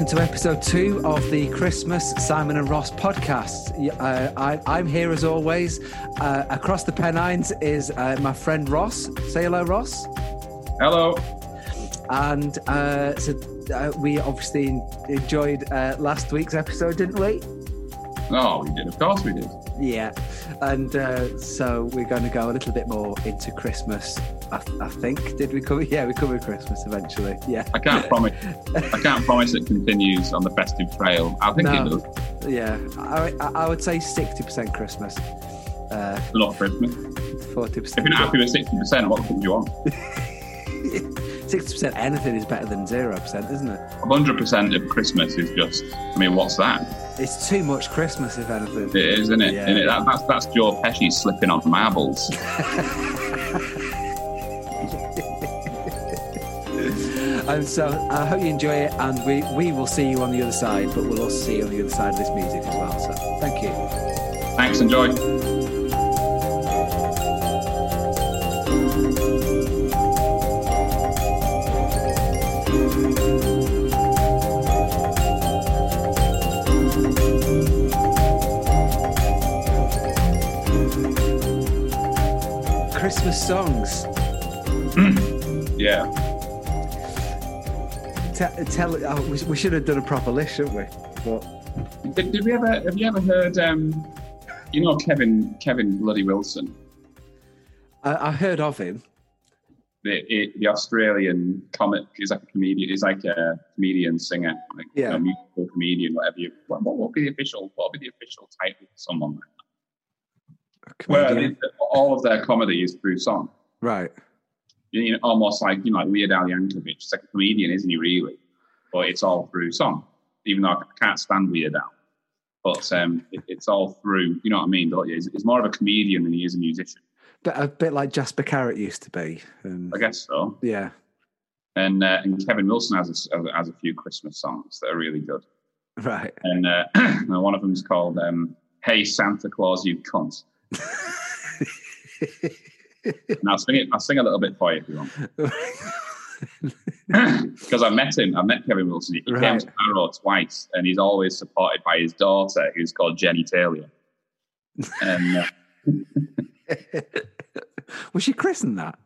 welcome to episode two of the Christmas Simon and Ross podcast. Uh, I, am here as always. Uh, across the Pennines is uh, my friend Ross. Say hello, Ross. Hello. And uh, so uh, we obviously enjoyed uh, last week's episode, didn't we? Oh, we did. Of course, we did. Yeah, and so we're going to go a little bit more into Christmas I, I, think. Did we cover? Yeah, we covered Christmas eventually. Yeah. I can't promise. I can't promise it continues on the festive trail. I think no. it does. Yeah, I, I would say sixty percent Christmas. Uh, Not Christmas. Forty percent. If you're not happy with sixty percent, what do you want? Sixty percent anything is better than zero percent, isn't it? hundred percent of Christmas is just. I mean, what's that? It's too much Christmas, if anything. It is, isn't it? Yeah. Isn't it? That, that's that's Joe Pesci slipping on marbles. And so I hope you enjoy it, and we, we will see you on the other side, but we'll also see you on the other side of this music as well. So thank you. Thanks, enjoy. Christmas songs. yeah tell, tell oh, we, we, should have done a proper list, shouldn't we? But did, did we ever? Have you ever heard? Um, you know Kevin Kevin Bloody Wilson. I, I heard of him. The, it, the Australian comic is like a comedian. He's like a comedian singer, like yeah, you know, musical comedian, whatever. You, what, what would be the official? What would be the official title for someone like that? Where they, all of their comedy is through song. Right you know, almost like you know, like Weird Al Yankovic. It's like a comedian, isn't he? Really, but it's all through song. Even though I can't stand Weird Al, but um, it, it's all through. You know what I mean? He's, he's, more of a comedian than he is a musician. But a bit like Jasper Carrott used to be. Um, I guess so. Yeah. And uh, and Kevin Wilson has a, has a few Christmas songs that are really good. Right. And uh, one of them is called um, "Hey Santa Claus, You Cunt." Now sing it. I'll sing a little bit for you if you want. Because I met him. I met Kevin Wilson. He right. came to Barrow twice, and he's always supported by his daughter, who's called Jenny Talia. And uh, was she christened that?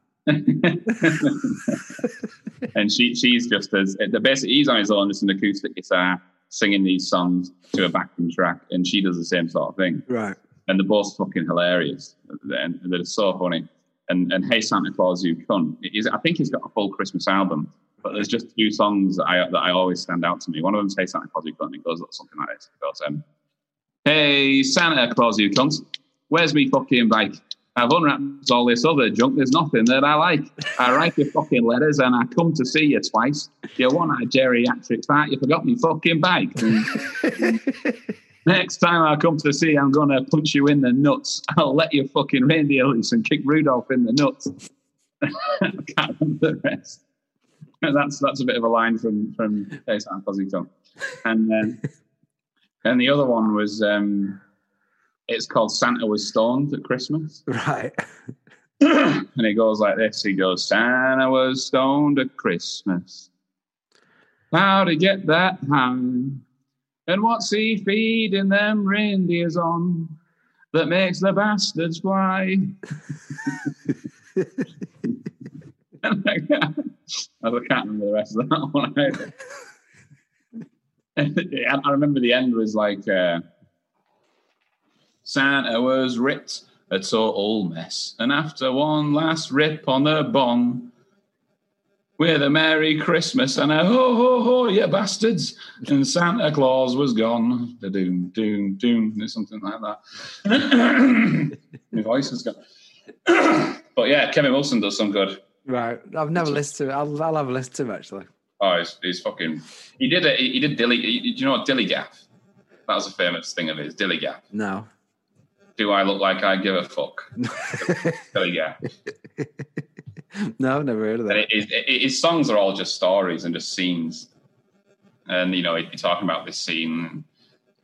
and she she's just as the best. He's on his own, just an acoustic guitar, singing these songs to a backing track, and she does the same sort of thing. Right. And they're both fucking hilarious. And they're so funny and, and Hey Santa Claus You Cunt. I think he's got a full Christmas album, but there's just two songs that I that I always stand out to me. One of them's Hey Santa Claus You Cunt. It goes something like this. It goes, um, Hey Santa Claus You Cunt, where's me fucking bike? I've unwrapped all this other junk. There's nothing that I like. I write your fucking letters and I come to see you twice. You're one-eyed geriatric fat. You forgot me fucking bike. Next time I come to see, I'm gonna punch you in the nuts. I'll let your fucking reindeer loose and kick Rudolph in the nuts. I can't remember the rest. That's that's a bit of a line from from Fuzzy Tongue. And then and the other one was um it's called Santa was stoned at Christmas. Right. and it goes like this. He goes, Santa was stoned at Christmas. How to get that high? And what's he feeding them reindeers on that makes the bastards fly? I can't remember the rest of that one. I remember the end was like uh, Santa was ripped a total mess, and after one last rip on the bong, with a Merry Christmas and a ho ho ho, you bastards. And Santa Claus was gone. Da doom, doom, doom, something like that. My voice has gone. but yeah, Kevin Wilson does some good. Right. I've never listened to it. I'll, I'll have a listen to him actually. Oh, he's, he's fucking. He did it. He did Dilly. Do you know what Dilly Gaff? That was a famous thing of his. Dilly Gaff. No. Do I look like I give a fuck? Dilly Gaff. no, I've never heard of that. It, his songs are all just stories and just scenes. And you know, he'd be talking about this scene.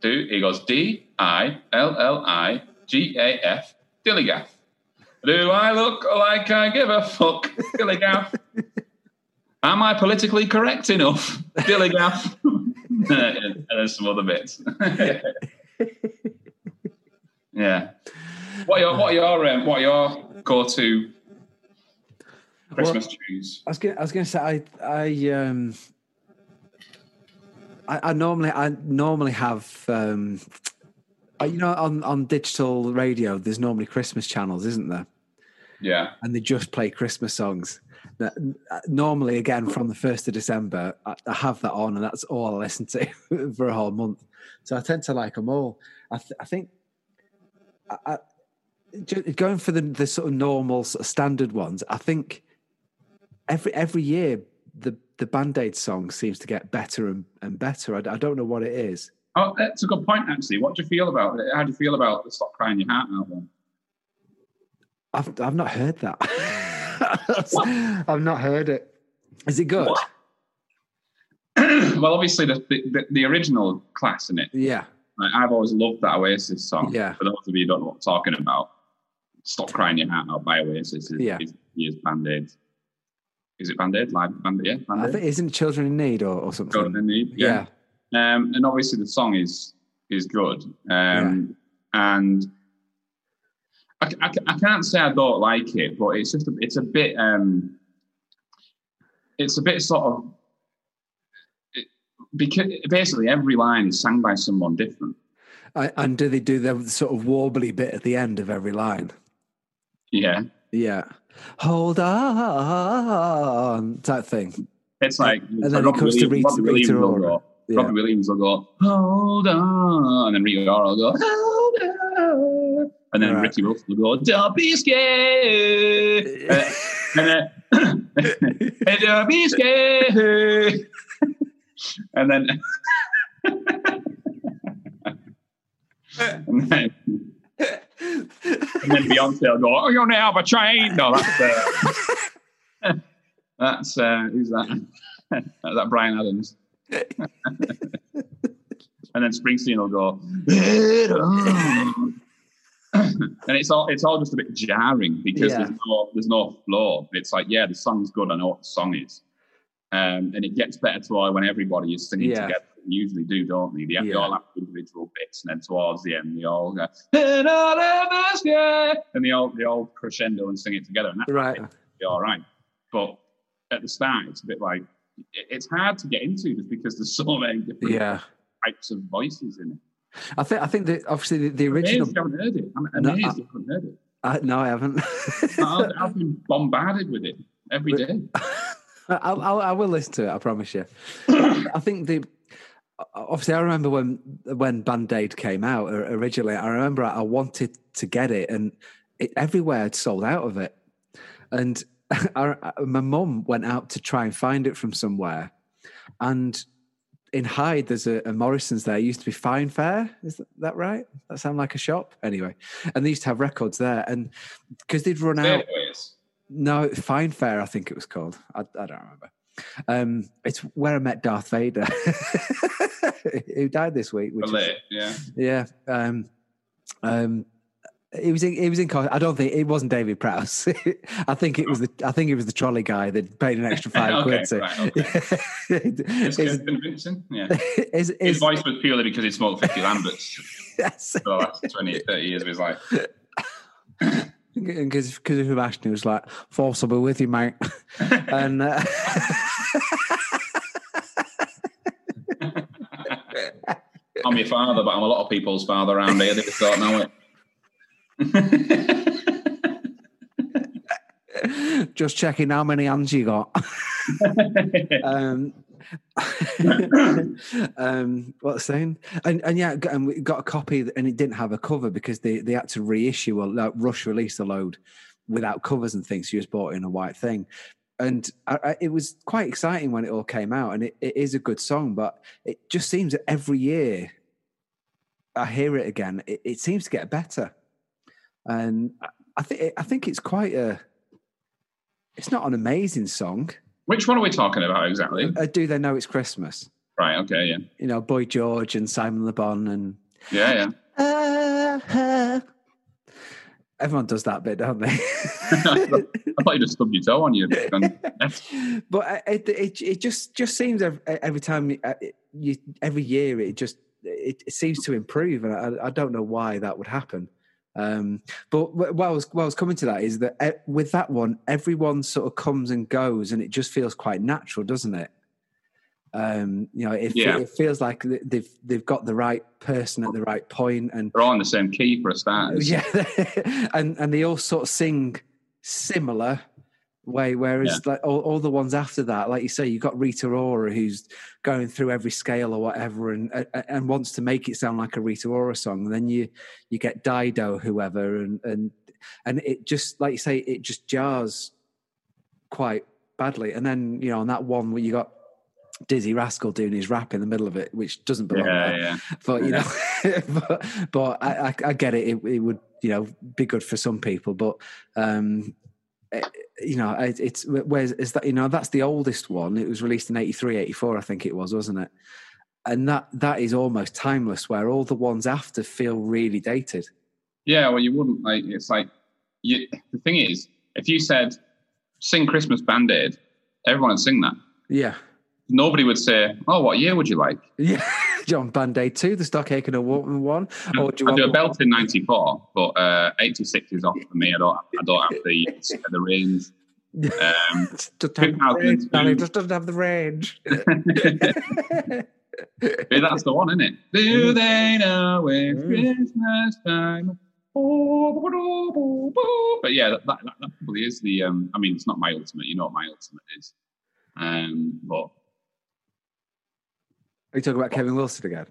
Do he goes D I L L I G A F Dillygaff. Do I look like I give a fuck? Dillygaff. Am I politically correct enough? Dillygaff. and there's some other bits. yeah. What are your what are your um, what are your go to Christmas well? I was gonna I was gonna say I I um I, I normally I normally have um you know on on digital radio there's normally Christmas channels, isn't there? Yeah. And they just play Christmas songs. Normally, again, from the 1st of December, I, have that on, and that's all I listen to for a whole month. So I tend to like them all. I, th- I think I, going for the, the sort of normal, sort of standard ones, I think every every year the the Band Aid song seems to get better and, and better. I, I, don't know what it is. Oh, that's a good point, actually. What do you feel about it? How do you feel about the Stop Crying Your Heart album? I've I've not heard that. I've not heard it. Is it good? well, obviously the, the, the original class in it. Yeah. Like, I've always loved that Oasis song. Yeah. For those of you who don't know what I'm talking about, "Stop Crying Your Heart Out" by Oasis is, yeah. is, is Band Aid. Is it Band Aid? Live Band Aid? I think isn't Children in Need or, or something. Children in Need. Yeah. yeah. Um, and obviously the song is is good. Um, yeah. And I, I, I, can't say I don't like it, but it's just a, it's a bit um, it's a bit sort of it, because basically every line is sung by someone different. and do they do the sort of warbly bit at the end of every line? Yeah, yeah. Hold on, type thing. It's like and then it comes Williams, to Rita, Rita Ora. Yeah. Robbie Williams will go, hold on, and then Rita Ora will go, hold on, and then right. Ricky Wilson will go, don't be scared, uh, and then, don't be scared, and then, and then, and then Beyonce will go, oh, you're now a train. No, that's, uh, that's, uh, who's that? that Bryan Adams. and then Springsteen will go, and it's all it's all just a bit jarring because yeah. there's no there's no flow. It's like, yeah, the song's good. I know what the song is, um, and it gets better to when everybody is singing yeah. together. Usually do, don't they? They, have, yeah. they all have individual bits, and then towards the end, they all go, and they all they all crescendo and sing it together, and that's right. Be all right. But at the start, it's a bit like it's hard to get into just because there's so many different yeah. types of voices in it. I think I think that obviously the, the original. I haven't heard it. I'm amazed no, I, haven't heard it. I, no, I haven't. I've, I've, been bombarded with it every day. I'll, I'll, I will listen to it. I promise you. I think the obviously I remember when when Band Aid came out uh, originally. I remember I wanted to get it, and it, everywhere had sold out of it. And I, my mum went out to try and find it from somewhere, and in Hyde, there's a, a, Morrison's there. It used to be Fine Fare. Is that right? That sound like a shop? Anyway, and they used to have records there. And because they'd run out. No, Fine Fare, I think it was called. I, I don't remember. Um, it's where I met Darth Vader, who died this week. Which is, yeah. Yeah. Um, um, it was in, it was in. I don't think it wasn't David Prowse. I think it was the. I think it was the trolley guy that paid an extra five okay, quid to. Right, okay. it's convincing. Yeah. Is, is, his voice was purely because he smoked fifty Lamberts yes. for the last 20, 30 years of his life. Because because of Ashton, he was like, "Force will be with you, mate," and. Uh, I'm your father, but I'm a lot of people's father around here. They just don't know it. Just checking how many hands you got. um, um, what's saying? And and yeah, and we got a copy, and it didn't have a cover because they they had to reissue a like, rush release a load without covers and things. You just bought in a white thing, and I, I, it was quite exciting when it all came out. And it, it is a good song, but it just seems that every year I hear it again, it, it seems to get better and I think I think it's quite a. It's not an amazing song. Which one are we talking about exactly? Uh, do they know it's Christmas? Right. Okay. Yeah. You know, Boy George and Simon Le Bon and. Yeah. Yeah. Uh, uh, Everyone does that bit, don't they? I thought you just stubbed your toe on you. but it, it, it just just seems every, every time uh, you every year it just it, it seems to improve, and I, I, don't know why that would happen. Um, but what I was what I was coming to that is that with that one, everyone sort of comes and goes, and it just feels quite natural, doesn't it? Um, you know, it, yeah. it, feels like they've they've got the right person at the right point, and they're all in the same key for a start. Yeah, and and they all sort of sing similar way. Whereas yeah. like all, all, the ones after that, like you say, you've got Rita Ora who's going through every scale or whatever, and and wants to make it sound like a Rita Ora song. And then you you get Dido, whoever, and and and it just like you say, it just jars quite badly. And then you know on that one where you got Dizzee Rascal doing his rap in the middle of it, which doesn't belong yeah, there. Yeah. But you know, but, but I, I, I, get it. it. it. would you know be good for some people, but um, it, you know, it, it's where's is that you know that's the oldest one. It was released in 83, 84, I think it was, wasn't it? And that that is almost timeless. Where all the ones after feel really dated. Yeah, well, you wouldn't like. It's like you, the thing is, if you said sing Christmas Band Aid, everyone would sing that. Yeah nobody would say, "Oh, what year would you like?" Yeah, John Band Aid two, the Stock Aitken Award one. Or do you I do a belt in '94, but uh, '86 is off for me. I don't. I don't have the the range. Um, just just doesn't have the range. that's the one, isn't it? Do they know it's mm. Christmas time? But yeah, that, that, that probably is the. Um, I mean, it's not my ultimate. You know what my ultimate is. Um, but are you talking about Kevin Wilson again?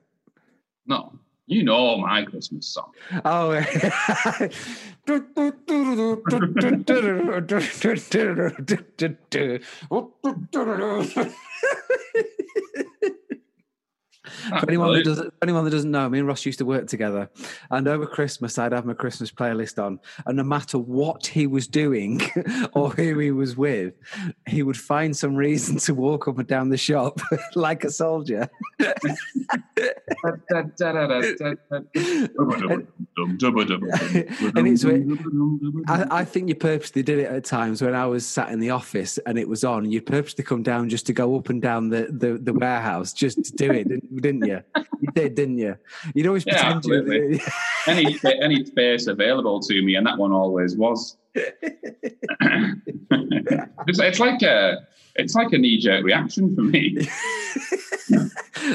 No. You know my Christmas song. Oh, for anyone, that doesn't, anyone that doesn't know, me and Ross used to work together. And over Christmas, I'd have my Christmas playlist on. And no matter what he was doing or who he was with, he would find some reason to walk up and down the shop like a soldier. and, it's, I, I think you purposely did it at times when I was sat in the office and it was on. You purposely come down just to go up and down the, the, the warehouse just to do it, didn't you? You did, didn't you? You'd always yeah, pretend you. any any space available to me, and that one always was. it's, it's like a it's like a knee jerk reaction for me.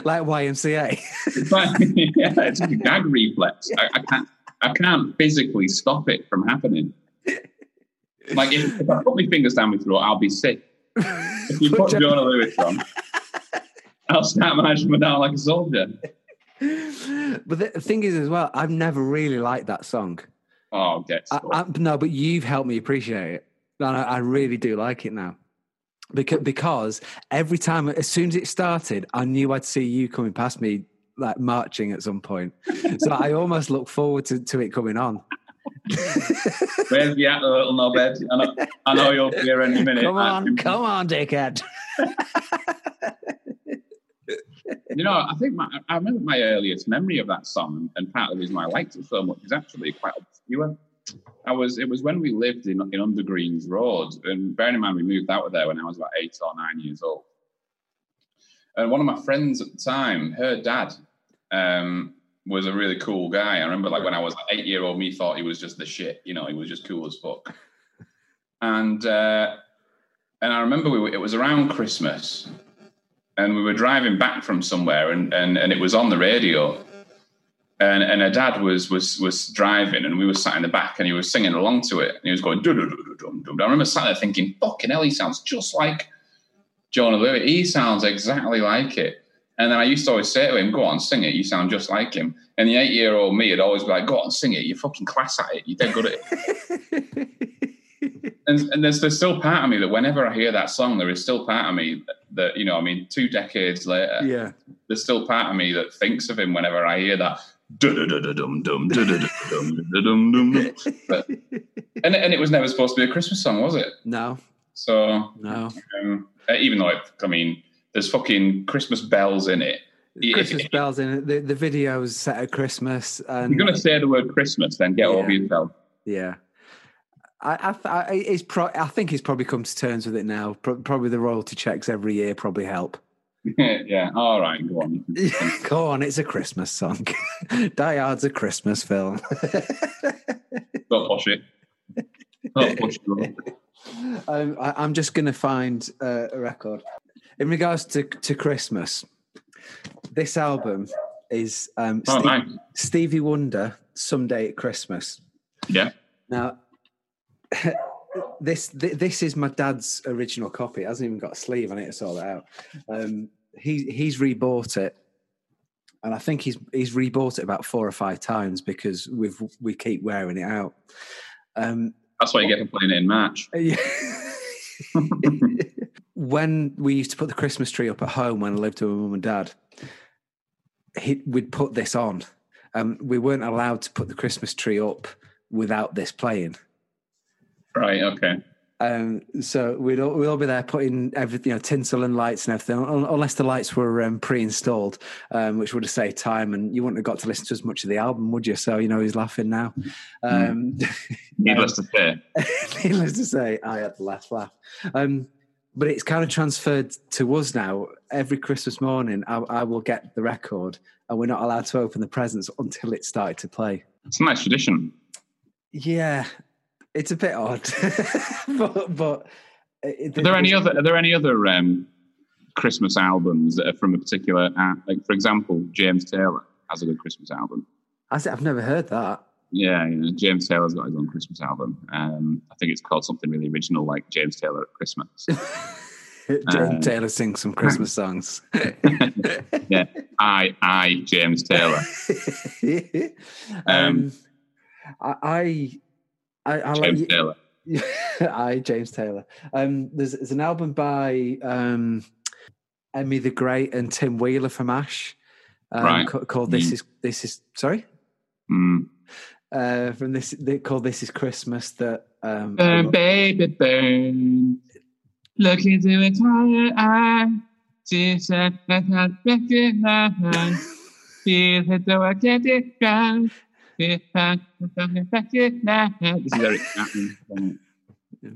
like YMCA. it's like, yeah, it's like a gag reflex. I, I, can't I can't physically stop it from happening. Like if, if I put my fingers down my throat, I'll be sick. If you put Jona Lewie on, I'll snap my him down like a soldier. But the thing is, as well, I've never really liked that song. Oh, okay. I, I, no, but you've helped me appreciate it, and I, I really do like it now. Because because every time, as soon as it started, I knew I'd see you coming past me like marching at some point. so I almost look forward to, to it coming on. Where's the little knobhead? I know, I know you'll be here any minute. Come on, come on, dickhead. you know, I think my, I remember my earliest memory of that song, and part of the reason why I liked it so much is actually quite obscure. I was it was when we lived in in Undergreens Road, and bearing in mind we moved out of there when I was about eight or nine years old. And one of my friends at the time, her dad, um, was a really cool guy. I remember like when I was eight year old, me thought he was just the shit. You know, he was just cool as fuck. And uh, and I remember we were, it was around Christmas, and we were driving back from somewhere, and, and, and it was on the radio. And, and her dad was was was driving, and we were sat in the back, and he was singing along to it, and he was going. Dum, dum, dum. I remember sat there thinking, "Fucking hell, he sounds just like Jona Lewie. He sounds exactly like it." And then I used to always say to him, "Go on, sing it. You sound just like him." And the eight-year-old me would always be like, "Go on, sing it. You're fucking class at it. You're dead good at it." and, and there's there's still part of me that whenever I hear that song, there is still part of me that you know, I mean, two decades later, yeah, there's still part of me that thinks of him whenever I hear that. but, and and it was never supposed to be a Christmas song, was it? No. So no. Um, even though it, I mean, there's fucking Christmas bells in it. Christmas bells in it. The the is set at Christmas. And you're gonna say the word Christmas, then get yeah. over yourself. Yeah. I, I, I, it's pro- I think he's probably come to terms with it now. Pro- probably the royalty checks every year probably help. yeah. All right. Go on. Go on, it's a Christmas song. Die Hard's a Christmas film. Don't push it. Don't push it. um, I, I'm just going to find uh, a record. In regards to, to Christmas, this album is um, Oh, Steve- nice. Stevie Wonder, Someday at Christmas. Yeah. Now, this th- this is my dad's original copy. It hasn't even got a sleeve on it to sort it out. Um, he he's rebought it, and I think he's he's rebought it about four or five times because we've we keep wearing it out. Um, That's why you get for playing it in March. yeah. when we used to put the Christmas tree up at home when I lived with my mum and dad, he, we'd put this on. Um, we weren't allowed to put the Christmas tree up without this playing. Right. Okay. Um, so we'd all, we'd all be there putting everything, you know, tinsel and lights and everything, unless the lights were um, pre-installed, um, which would have saved time, and you wouldn't have got to listen to as much of the album, would you? So you know, he's laughing now. Um, Needless to say. needless to say, I had the last laugh. Um, but it's kind of transferred to us now. Every Christmas morning, I, I will get the record, and we're not allowed to open the presents until it started to play. It's a nice tradition. Yeah, it's a bit odd, but but it, Are there any other? Are there any other um, Christmas albums that are from a particular? Uh, like, for example, James Taylor has a good Christmas album. I I've never heard that. Yeah, yeah, James Taylor's got his own Christmas album. Um, I think it's called something really original, like James Taylor at Christmas. James Uh, Taylor sings some Christmas songs. yeah, I, I, James Taylor. um, I, I, I, I James like. Taylor. I James Taylor. Um, there's, there's an album by um, Emmy the Great and Tim Wheeler from Ash, um, Right. ca- called "This Mm. Is This Is." Sorry, Mm. uh, from this they called "This Is Christmas." That um, Burn, baby, burn. Look into a tired eye. She said, I can't recognize. Feel it though I can't describe. Feel I can't recognize. This is Eric Clapton.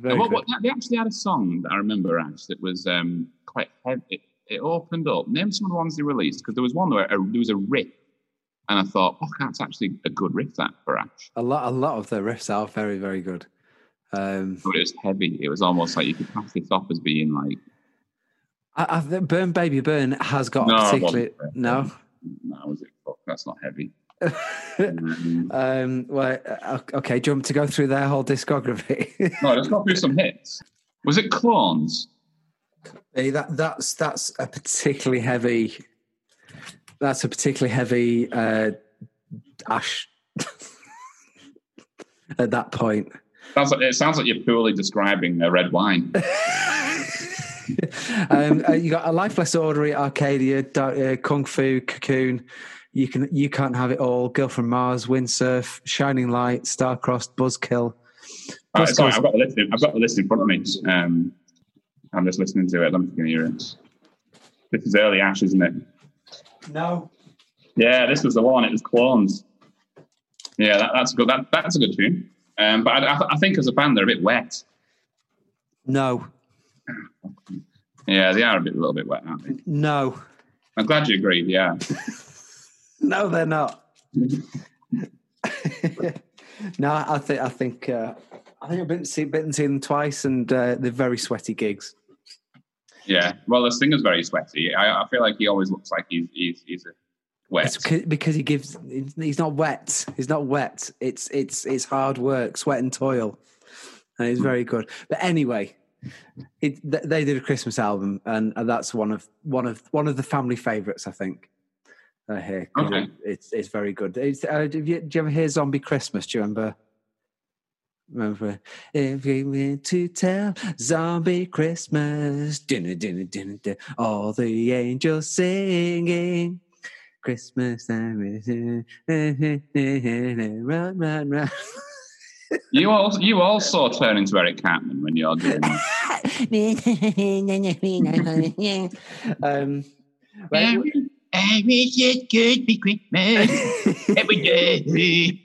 What, what, they actually had a song that I remember, Ash, that was um, quite heavy. It, it opened up. Name some of the ones they released, because there was one where a, there was a riff, and I thought, oh, that's actually a good riff that for Ash. A lot, a lot of the riffs are very, very good. Um, But it was heavy. It was almost like you could pass this off as being like, I, I "Burn Baby Burn" has got No, particularly no. no, was it? That's not heavy. Um, um, well, uh, okay. Do you want to go through their whole discography? no, let's go through some hits. Was it Clones? Hey, that that's that's a particularly heavy. That's a particularly heavy uh, ash. At that point, Sounds like, it sounds like you're poorly describing a red wine. um, uh, you got a Life Less Ordinary, Arcadia, uh, Kung Fu, Cocoon. You can you can't have it all. Girl from Mars, Windsurf, Shining Light, Starcrossed, Buzzkill. Right, sorry, I've got the list. in- I've got the list in front of me. Um, I'm just listening to it. Let me can hear it. This is early Ash, isn't it? No, Yeah, this was the one. It was Clones. Yeah, that, that's good. That, that's a good tune. Um, but I, I, I think as a band, they're a bit wet. no, Yeah, they are a bit, a little bit wet, aren't they? no, I'm glad you agreed. Yeah. no. They're not. no, I think I think uh, I think I've been to see, been to see them twice, and uh, they're very sweaty gigs. Yeah. Well, the singer's very sweaty. I, I feel like he always looks like he's he's, he's a wet. It's c- because he gives. He's not wet. He's not wet. It's it's it's hard work, sweat and toil, and it's very good. But anyway, it, they did a Christmas album, and, and that's one of one of one of the family favourites, I think. Uh, hear. Okay. it's it's very good. It's, uh, do, you, do you ever hear Zombie Christmas? Do you remember? Remember, if you went to tell zombie Christmas, dinner, dinner, dinner, dinner, all the angels singing. Christmas time is run, run, run. You also you also turn into Eric Cartman when you're doing. um, I right, wish it could be Christmas every day.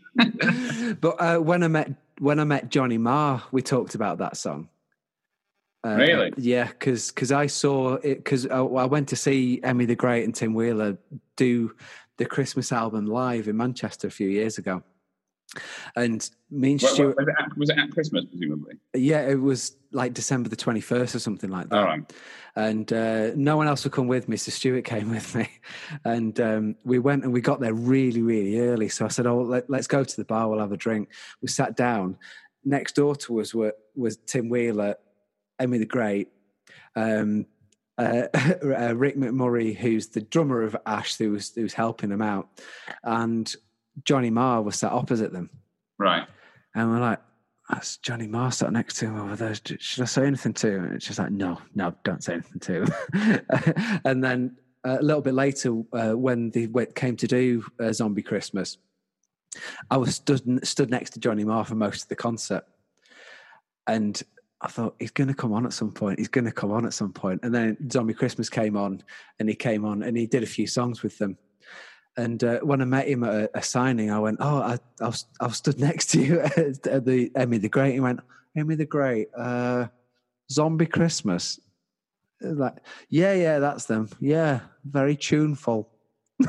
but uh, when I met when I met Johnny Marr, we talked about that song. Uh, Really? Yeah, because I saw it because I, I went to see Emmy the Great and Tim Wheeler do the Christmas album live in Manchester a few years ago, and me and Stuart. Was it, at, was it at Christmas, presumably? Yeah, it was like December the twenty first or something like that right. and uh, no one else would come with me. So Stuart came with me, and um, we went and we got there really, really early. So I said, "Oh, let, us go to the bar. We'll have a drink." We sat down. Next door to us were, was Tim Wheeler, Emmy the Great, um, uh, uh, Rick McMurray, who's the drummer of Ash, who was who was helping him out, and Johnny Marr was sat opposite them. Right. And we're like, that's Johnny Marr sat next to him over there. Should I say anything to him? And she's like, no, no, don't say anything to him. and then a little bit later, uh, when they went, came to do uh, Zombie Christmas, I was stood stood next to Johnny Marr for most of the concert, and I thought he's going to come on at some point. He's going to come on at some point. And then Zombie Christmas came on, and he came on, and he did a few songs with them. And uh, when I met him at a, a signing, I went, "Oh, I, I, was, I was stood next to you at at the Emmy the Great." He went, "Emmy the Great, uh, Zombie Christmas." Like, yeah, yeah, that's them. Yeah, very tuneful.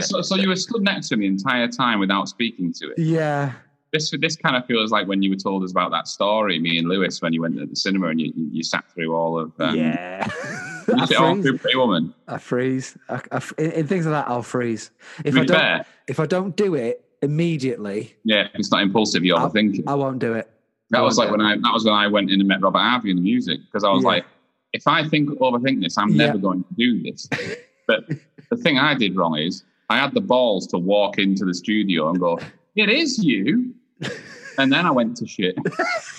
so, so you were stood next to him the entire time without speaking to it. yeah, This this kind of feels like when you were told us about that story, me and Lewis, when you went to the cinema and you, you sat through all of um, yeah. I all freeze. through Pretty Woman. I freeze. I, I, in, in things like that, I'll freeze. If To I don't, fair, if I don't do it immediately, yeah, it's not impulsive. You're I'll- overthinking. I won't do it. That I was like when I that was when I went in and met Robert Harvey in the music because I was Yeah. like, if I think overthink this, I'm Yeah. never going to do this. But the thing I did wrong is I had the balls to walk into the studio and go, "It is you," and then I went to shit.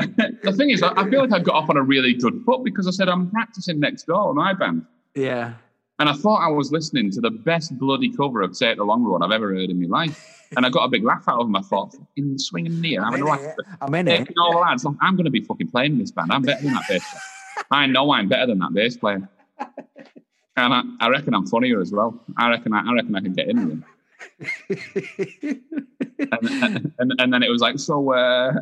the thing is, I feel like I got off on a really good foot because I said I'm practicing next door on my band. Yeah. And I thought I was listening to the best bloody cover of Take the Long Road I've ever heard in my life. And I got a big laugh out of them. I thought, fucking swinging near, having a laugh. I'm in it. All the lads, look, I'm going to be fucking playing in this band. I'm better than that bass player. I know I'm better than that bass player. And I, I reckon I'm funnier as well. I reckon I, I reckon I can get in with them. And, and, and then it was like, so uh,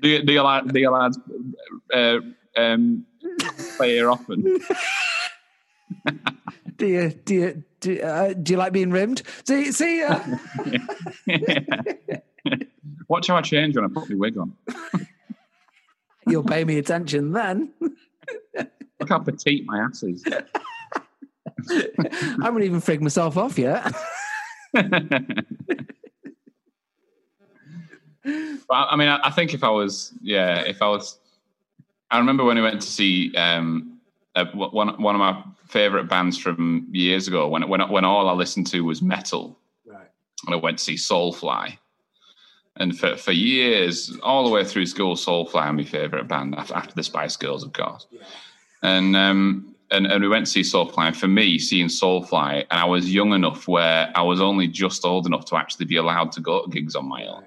do, do you like do you lads uh, um, play here often? do you do you do, you- uh, do you like being rimmed? See see. Uh, Watch how I change when I put my wig on. you'll pay me attention then. Look how petite my ass is. I haven't even frigged myself off yet. But I I mean, I I think if I was, yeah, if I was, I remember when we went to see um, uh, one one of my favorite bands from years ago. When when when all I listened to was metal, Right. and I went to see Soulfly. And for, for years, all the way through school, Soulfly are my favorite band after, after the Spice Girls, of course. And um, and and we went to see Soulfly. And for me, seeing Soulfly, and I was young enough where I was only just old enough to actually be allowed to go to gigs on my own.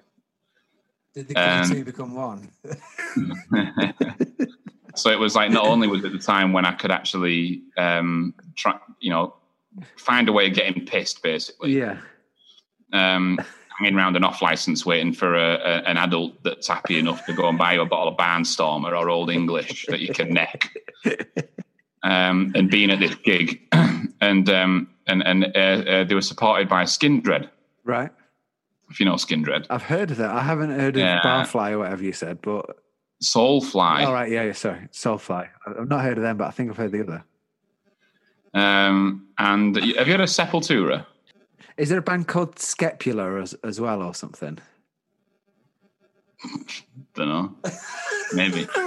Did the Um, two become one? so it was like not only was it the time when I could actually um, try, you know, find a way of getting pissed, basically. Yeah. Um, hanging around an off license waiting for a, a, an adult that's happy enough to go and buy you a bottle of Barnstormer or Old English that you can neck. Um, and being at this gig, and um, and and uh, uh, they were supported by Skindred, Right. if you know Skindred, I've heard of that. I haven't heard of Yeah. Barfly or whatever you said, but Soulfly, all right, yeah, yeah, sorry, Soulfly. I- I've not heard of them, but I think I've heard the other. um, and have you heard of Sepultura? Is there a band called Scapula as, as well, or something? Don't know, maybe.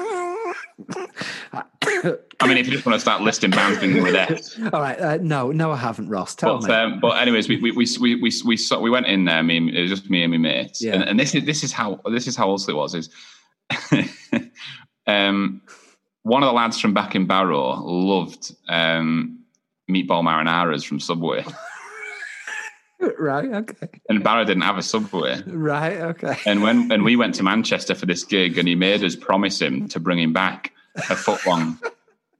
I mean, if you just want to start listing bands beginning with S. All right, uh, no, no, I haven't, Ross. Tell But, me. um, but anyways, we we we we we we, saw, we went in there. Me, and- it was just me and my mates. Yeah. And, and this is this is how this is how awesome it was. Is um, one of the lads from back in Barrow loved um, meatball marinaras from Subway, right, okay, and Barrow didn't have a Subway. right, okay. And when and we went to Manchester for this gig, and he made us promise him to bring him back a foot long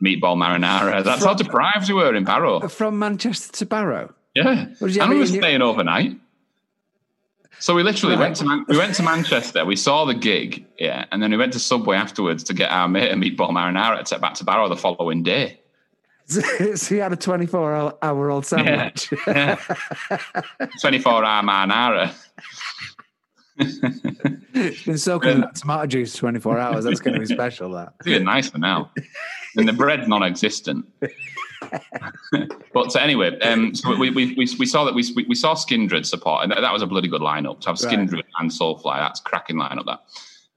meatball marinara. That's how deprived we were in Barrow. From Manchester to Barrow. Yeah, What did you and we were staying overnight. So we literally Right. went to Man- we went to Manchester. We saw the gig, yeah, and then we went to Subway afterwards to get our mate a meatball marinara to take back to Barrow the following day. so you had a 24 hour old sandwich. Yeah. 24 hour marinara. It's been soaking in that tomato juice 24 hours. That's going to be special, that. It's even nicer now. And the bread's non-existent. but so anyway, um, so we, we, we, we saw that we, we saw Skindred support, and that, that was a bloody good lineup to have Right. Skindred and Soulfly. That's cracking lineup. That.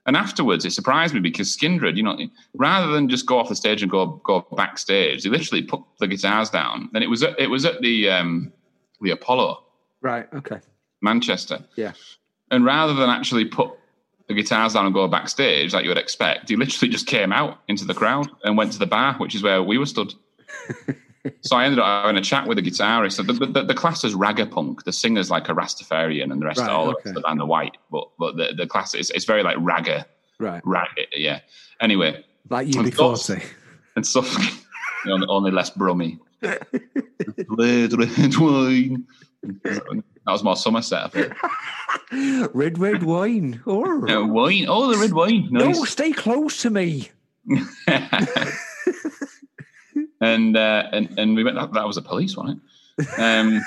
And afterwards, it surprised me because Skindred, you know, rather than just go off the stage and go go backstage, they literally put the guitars down. And it was at, it was at the um, the Apollo, Right. Okay. Manchester. Yeah. And rather than actually put the guitars down and go backstage like you would expect, he literally just came out into the crowd and went to the bar, which is where we were stood. so I ended up having a chat with the guitarist. So the, the, the class is ragga punk. The singer's like a Rastafarian and the rest Right, all the okay. the band are white. But but the, the class is it's very like ragga, Right. yeah. Anyway, Like And UB40. and stuff only, only less brummy. red, red wine. That was my Somerset. I think. Red, red wine. Oh. Uh, wine. Oh, the red wine. No, stay close to me. and uh, and and we went. That, that was the police, wasn't it? Um,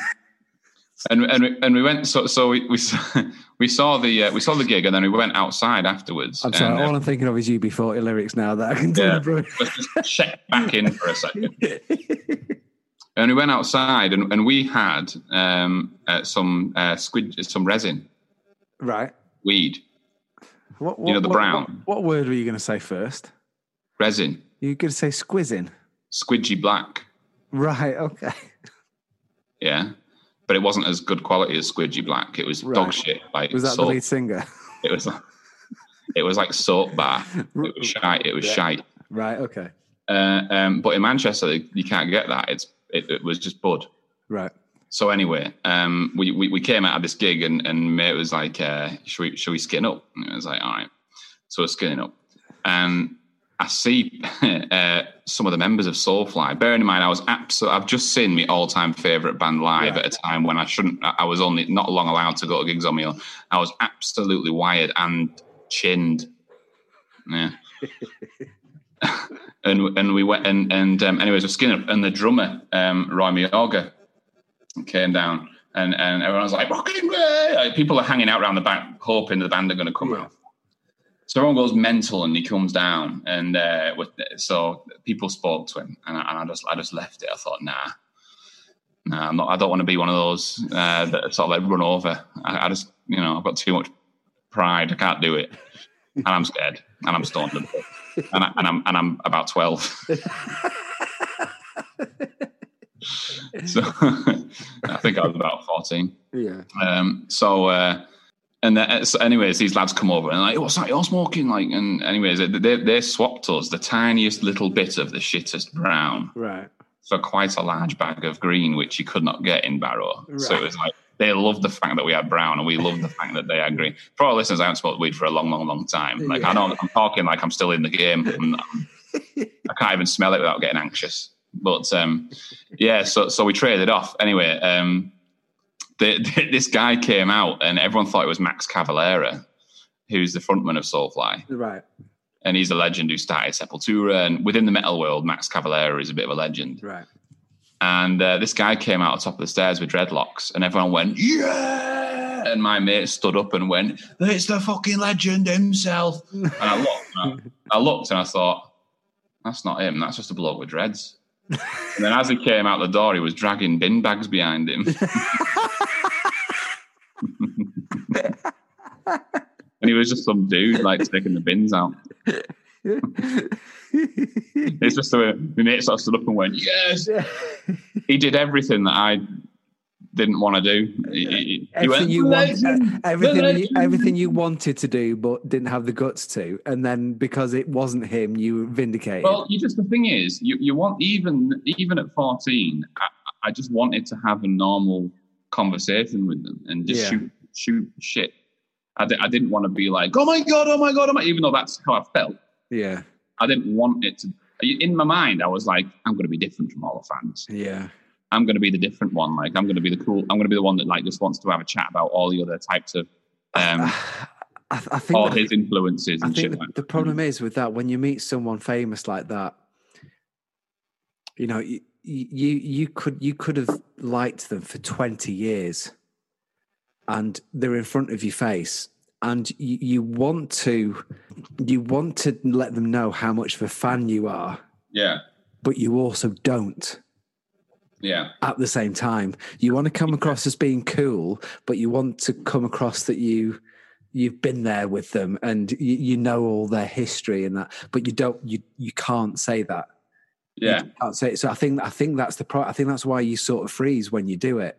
and and we, and we went. So so we we saw, we saw the uh, we saw the gig, and then we went outside afterwards. I'm sorry. And, uh, all I'm thinking of is UB40 lyrics now that I can Yeah. deliver. let's just check back in for a second. And we went outside, and, and we had um, uh, some uh, squid, some resin right. weed What, You know, the what- brown. What, what word were you going to say first? resin, You going to say squizzing? squidgy black. Right. Okay. Yeah, but it wasn't as good quality as squidgy black. It was dog shit. Like Was that soap. the lead singer? It was. It was like soap bar. It was shite. It was Yeah. shite. Right. Okay. Uh, um, but in Manchester, you can't get that. It's it, it was just bud. Right. So anyway, um, we, we we came out of this gig and and mate was like, uh, "Should we should we skin up?" And I was like, "All right." So we're skinning up, and I see uh, some of the members of Soulfly. Bearing in mind, I was absolutely I've just seen my all time favorite band live Yeah. at a time when I shouldn't. I I was only not long allowed to go to gigs on my own. I was absolutely wired and chinned. Yeah. and and we went and and um, anyways, we're skinning up, and the drummer um, Roy came down, and and everyone was like, "Rocking Ray!" Like, people are hanging out around the back, hoping the band are going to come Yeah. out. So everyone goes mental, and he comes down, and uh, with, so people spoke to him, and I, and I just I just left it. I thought, nah, nah, I'm not. I don't want to be one of those uh, that sort of like run over. I, I just, you know, I've got too much pride. I can't do it, and I'm scared, and I'm stoned, and, I, and I'm and I'm about twelve. so I think I was about fourteen. Yeah. Um, so, uh, and then, so anyways, these lads come over and like, what's that you're smoking? Like, and anyways, they, they, swapped us the tiniest little bit of the shittest brown Right. for quite a large bag of green, which you could not get in Barrow. So it was like, they love the fact that we had brown and we love the fact that they had green. For our listeners, I haven't smoked weed for a long, long, long time. Like, I know I'm talking like I'm still in the game. I'm, I can't even smell it without getting anxious. But um, yeah, so so we traded off anyway. Um, the, this guy came out and everyone thought it was Max Cavalera, who's the frontman of Soulfly, Right. and he's a legend who started Sepultura. And within the metal world, Max Cavalera is a bit of a legend. Right. And uh, this guy came out on top of the stairs with dreadlocks, and everyone went, "Yeah!" And my mate stood up and went, "It's the fucking legend himself." And I looked, and I, I looked, and I thought, "That's not him. That's just a bloke with dreads." and then as he came out the door, he was dragging bin bags behind him. and he was just some dude like taking the bins out. It's just the way my mate sort of stood up and went, "Yes." He did everything that I didn't want to do. He, he- he went, everything you want, "Legend, uh, everything, you, everything you wanted to do, but didn't have the guts to, and then because it wasn't him, you were vindicated. Well, you just the thing is, you, you want even even at fourteen, I, I just wanted to have a normal conversation with them and just Yeah. shoot shoot shit. I, di- I didn't want to be like, oh my god, oh my god, oh my, even though that's how I felt. yeah, I didn't want it to in my mind, I was like, I'm going to be different from all the fans. Yeah. I'm going to be the different one. Like, I'm going to be the cool. I'm going to be the one that like just wants to have a chat about all the other types of um, I, I think all that- his influences I and think shit. the, like the problem is with that when you meet someone famous like that, you know, you, you you could you could have liked them for twenty years, and they're in front of your face, and you, you want to you want to let them know how much of a fan you are, Yeah, but you also don't yeah, at the same time. You want to come across as being cool, but you want to come across that you you've been there with them and you, you know all their history and that, but you don't you you can't say that. yeah, You can't say it. So I think I think that's the pro. I think that's why you sort of freeze when you do it.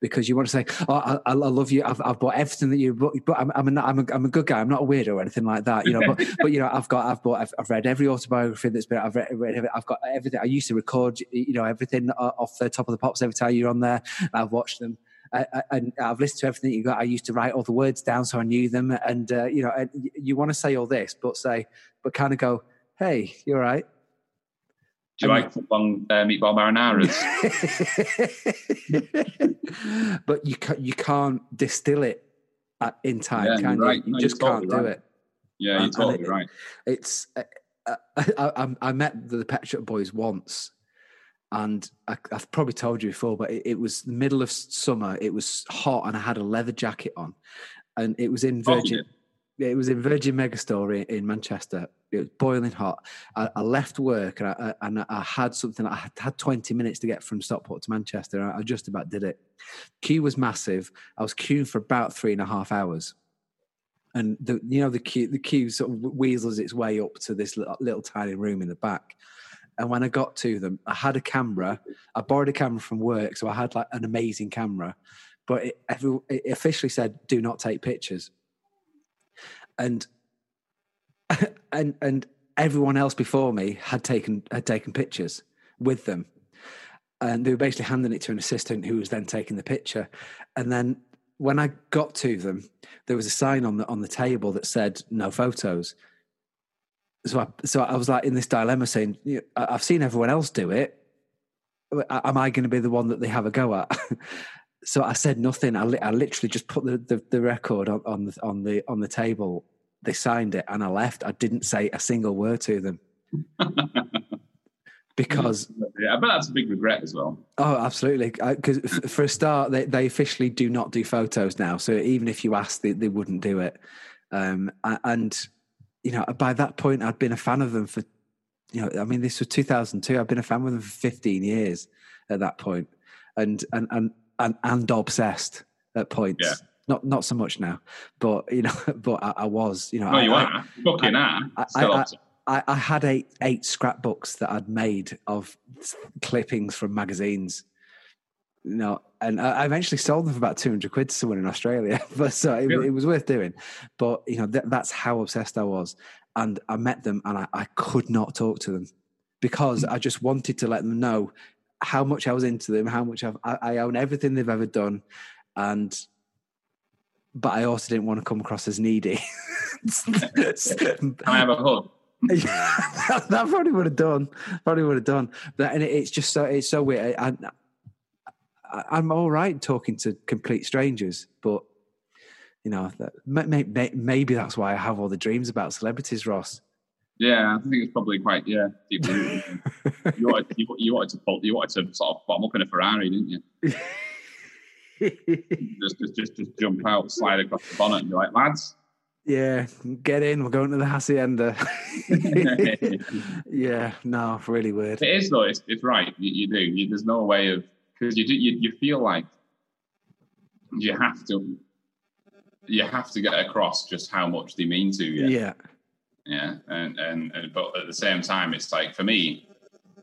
Because you want to say, "Oh, I, I love you. I've, I've bought everything that you." But, I'm, I'm, a, I'm, a, I'm a good guy. I'm not a weirdo or anything like that, you know. But, but you know, I've got, I've bought, I've, I've read every autobiography that's been. I've read, read, I've got everything. I used to record, you know, everything off the top of the pops every time you're on there. I've watched them. And I've listened to everything you got. I used to write all the words down so I knew them. And uh, you know, you want to say all this, but say, but kind of go, "Hey, you're right." Do you like long uh, meatball marinaras? but you can't, you can't distill it at, in time, Yeah, can you're right. you? You No, just can't totally do right. it. Yeah, you're totally it- right. It's uh, uh, I, I, I met the Pet Shop Boys once, and I, I've probably told you before, but it, it was the middle of summer. It was hot, and I had a leather jacket on, and it was in Oh, you Virgin. did? It was in Virgin Megastore in, Manchester. It was boiling hot. I, I left work and I, and I had something. I had, had 20 minutes to get from Stockport to Manchester. I just about did it. Queue was massive. I was queuing for about three and a half hours. And the you know the queue the queue sort of weasels its way up to this little, little tiny room in the back. And when I got to them, I had a camera. I borrowed a camera from work, so I had like an amazing camera. But it, it officially said, "Do not take pictures." And and and everyone else before me had taken had taken pictures with them. And they were basically handing it to an assistant who was then taking the picture. And then when i got to them there was a sign on the on the table that said no photos. So I, so I was like in this dilemma saying "You know, I- I've seen everyone else do it. Am I going to be the one that they have a go at so I said nothing. I, li- I literally just put the, the, the record on, on the on the on the table. They signed it, and I left. I didn't say a single word to them because Yeah, I bet that's a big regret as well. oh, absolutely. Because for a start, they, they officially do not do photos now. So even if you asked, they, they wouldn't do it. Um, and you know, by that point, I'd been a fan of them for you know, I mean, this was 2002. I've been a fan of them for 15 years at that point, and and and and, and obsessed at points. Yeah. Not not so much now, but you know, but I, I was. You know, No, I, you I- are. Fucking are. I- Still I- I, I had eight eight scrapbooks that I'd made of clippings from magazines. You know, and I I eventually sold them for about two hundred quid to someone in Australia. But so it, Really? it was worth doing. But you know, th- that's how obsessed I was. And I met them, and I, I could not talk to them because hmm. I just wanted to let them know how much I was into them, how much I've, I, I own everything they've ever done, and but I also didn't want to come across as needy. Can I have a hug? Yeah, that probably would have done. Probably would have done. But and it, it's just so it's so weird. I, I, I'm all right talking to complete strangers, but you know, that, may, may, maybe that's why I have all the dreams about celebrities, Ross. Yeah, I think it's probably quite yeah. rooted. you wanted you, you wanted to pull, you wanted to sort of bottom up in a Ferrari, didn't you? Just just just, just jump out, slide across the bonnet, and be like, lads. yeah, get in. We're going to the hacienda. yeah, no, really weird. It is though. It's, it's right. You, you do. You, there's no way of because you do. You, you feel like you have to. You have to get across just how much they mean to you. Yeah, Yeah, and, and and but at the same time, it's like for me,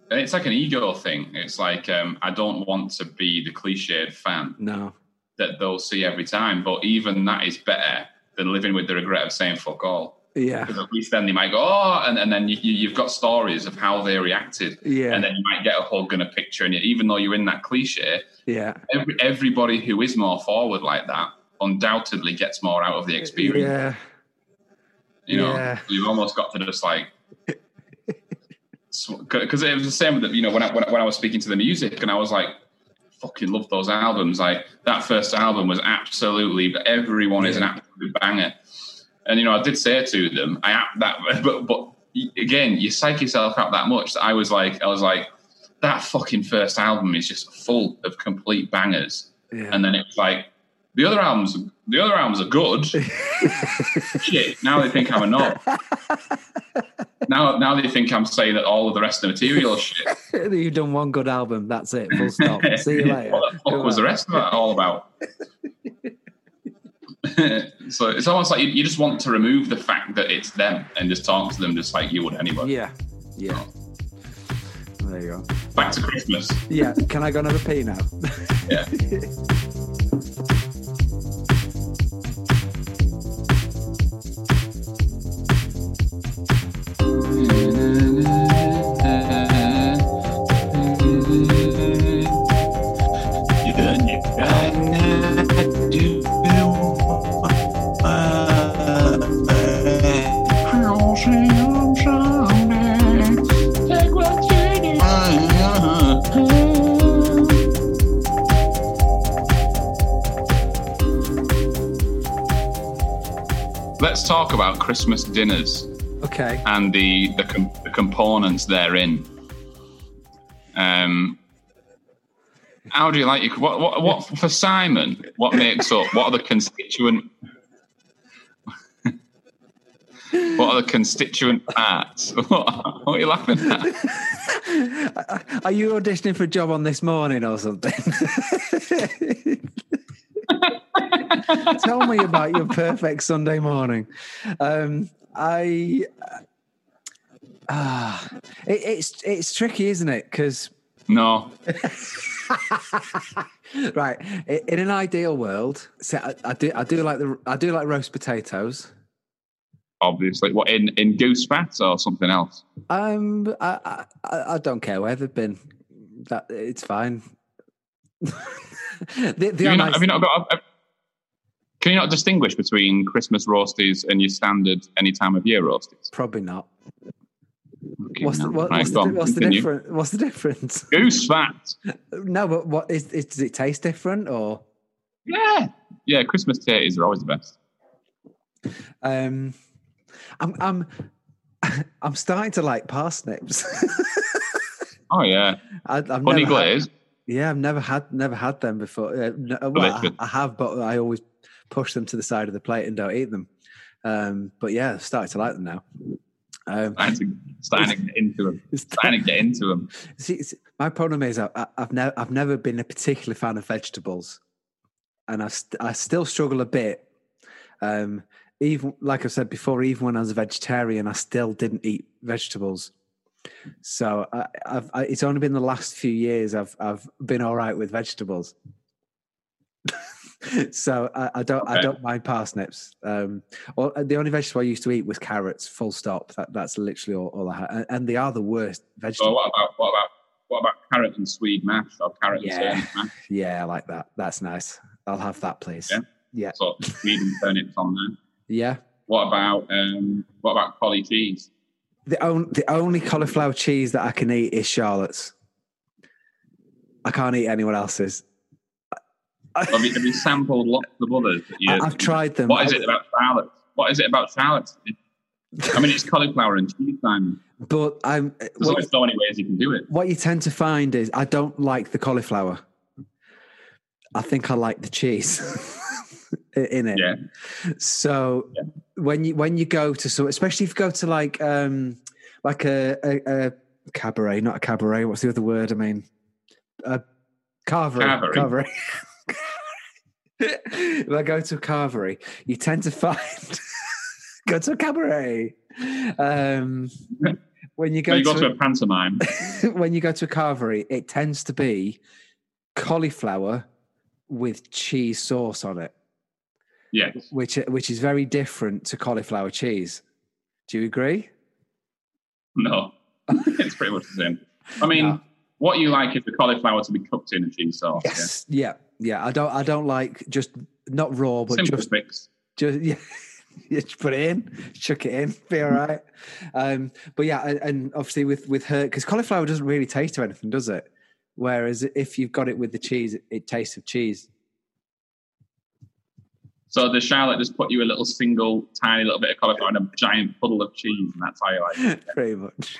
and it's like an ego thing. It's like um, I don't want to be the cliched fan no, that they'll see every time. But even that is better than living with the regret of saying fuck all. yeah, Because at least then they might go, oh, and, and then you, you, you've got stories of how they reacted. yeah, And then you might get a hug and a picture. And even though you're in that cliche, yeah, every, everybody who is more forward like that undoubtedly gets more out of the experience. yeah. You know, Yeah. you've almost got to just like because it was the same that you know when I, when I when I was speaking to the music and I was like, fucking love those albums. Like that first album was absolutely everyone is an absolute banger. And you know, I did say to them, I that, but but again, you psych yourself out that much that I was like, I was like, that fucking first album is just full of complete bangers. Yeah. And then it was like, the other albums, the other albums are good. Shit, now they think I'm a knob. now, now they think I'm saying that all of the rest of the material shit. You've done one good album. That's it. Full stop. See you later. what the fuck was the rest of that all about? so it's almost like you, you, just want to remove the fact that it's them and just talk to them just like you would anybody. Yeah. Yeah. There you go. Back to Christmas. Yeah. Can I go another pee now? yeah. Talk about Christmas dinners. Okay. And the the, com- the components therein. Um, how do you like your what, what what for Simon? What makes up? What are the constituent? what are the constituent parts? What, what are you laughing at? Are you auditioning for a job on this morning or something? Tell me about your perfect Sunday morning. Um, I, ah, uh, it, it's it's tricky, isn't it? Because no. right. In an ideal world, so I, I, do I do like the I do like roast potatoes. Obviously, what in in goose fat or something else? Um, I I, I don't care where they've been. That it's fine. the, the have, you not, have you not got? Can you not distinguish between Christmas roasties and your standard any time of year roasties? Probably not. Okay, what's, no. the, what, right, what's, the, what's the, difference? What's the difference? Goose fat. No, but what is, is, does it taste different or? Yeah, yeah. Christmas tatties are always the best. Um, I'm I'm I'm starting to like parsnips. oh yeah, I, I've honey glazed. Yeah, I've never had never had them before. Uh, well, I, I, have, but I always push them to the side of the plate and don't eat them. Um, but yeah, I've started to like them now. Um, starting, to, starting to get into them. Starting to get into them. See, my problem is I, have never I've never been a particular fan of vegetables, and I st- I still struggle a bit. Um, even like I said before, even when I was a vegetarian, I still didn't eat vegetables. So I, have it's only been the last few years I've I've been all right with vegetables. so I, I don't okay. I don't mind parsnips. Um, or uh, the only vegetable I used to eat was carrots. Full stop. That, that's literally all, all I had, and they are the worst vegetables. what about what about what about carrot and swede mash or carrot yeah. and mash? Yeah, I like that. That's nice. I'll have that, please. Yeah. Yeah. So swede and turnips on there. Yeah. What about um, what about collie cheese? The only the only cauliflower cheese that I can eat is Charlotte's. I can't eat anyone else's have, you, have you sampled lots of others? You, I've tried them. What is it about shallots? What is it about shallots? I mean, it's cauliflower and cheese time. But I'm. There's what, so many ways you can do it. What you tend to find is I don't like the cauliflower. I think I like the cheese in it. Yeah. So yeah. when you when you go to so especially if you go to like um like a, a, a cabaret, not a cabaret. What's the other word? I mean, a carvery. Carvery. if I go to a carvery, you tend to find go to a cabaret. Um, when you go, you to, to a pantomime, when you go to a carvery, it tends to be cauliflower with cheese sauce on it. Yes, which which is very different to cauliflower cheese. Do you agree? No, it's pretty much the same. I mean, no. what you like is the cauliflower to be cooked in a cheese sauce. Yes, yeah. yeah yeah, I don't. I don't like just not raw, but Simple just mix. Just yeah, you just put it in, chuck it in, be all right. Um, but yeah, and, and obviously with with her, because cauliflower doesn't really taste of anything, does it? Whereas if you've got it with the cheese, it, it tastes of cheese. So does Charlotte just put you a little single, tiny little bit of cauliflower and a giant puddle of cheese, and that's how you like it? Pretty much.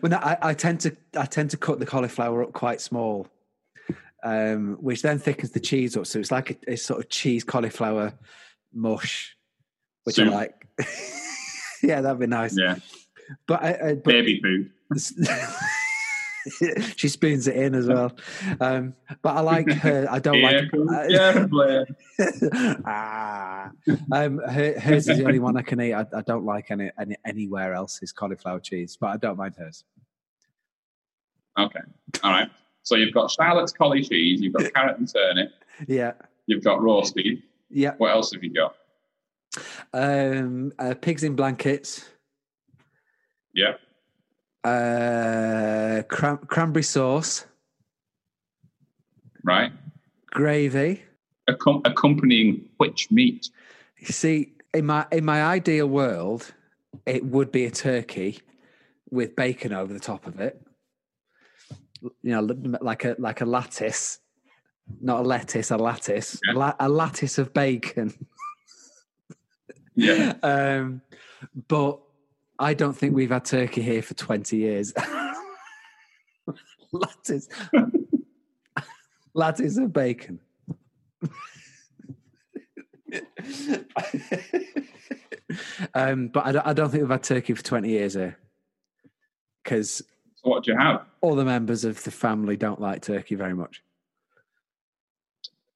when I, I tend to I tend to cut the cauliflower up quite small, um, which then thickens the cheese up. So it's like a, a sort of cheese cauliflower mush, which Soup. I like. yeah, that'd be nice. Yeah, But, I, I, but baby food. she spoons it in as well. Um, but I like her. I don't Yeah, like. yeah, Blair. ah, um, her, hers is the only one I can eat. I, I don't like any, any anywhere else is cauliflower cheese, but I don't mind hers. Okay, all right. So you've got Charlotte's collie cheese, you've got carrot and turnip, Yeah, you've got roasted. yeah. What else have you got? Um, uh, pigs in blankets, Yeah, uh, cran- cranberry sauce, right. gravy. Accom- accompanying which meat? You see, in my in my ideal world, it would be a turkey with bacon over the top of it. You know, like a like a lattice, not a lettuce, a lattice, Yeah. La- a lattice of bacon. Yeah. um, but I don't think we've had turkey here for twenty years. lattice, lattice of bacon. um, but I don't, I don't think we've had turkey for 20 years here because So what do you have? all the members of the family don't like turkey very much.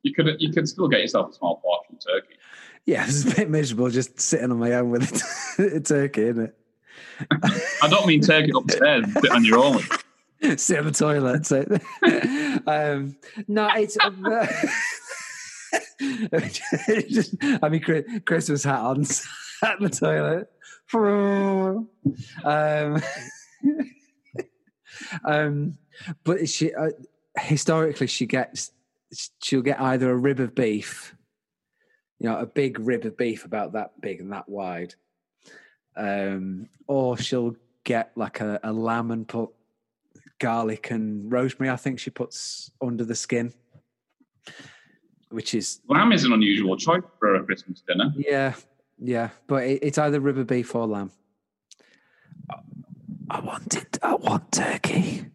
You could you could still get yourself a small portion of turkey. Yeah, it's a bit miserable just sitting on my own with a, turkey, isn't it? I don't mean turkey upstairs, sit on your own. Sit on the toilet. So. um, no, it's. Just I mean, Christmas hat on at the toilet. um, um, but she uh, historically she gets she'll get either a rib of beef, you know, a big rib of beef about that big and that wide, um, or she'll get like a, a lamb and put garlic and rosemary. I think she puts under the skin, which is Lamb is an unusual choice for a Christmas dinner. yeah, yeah. But it, it's either rib of beef or lamb. I wanted. I want turkey.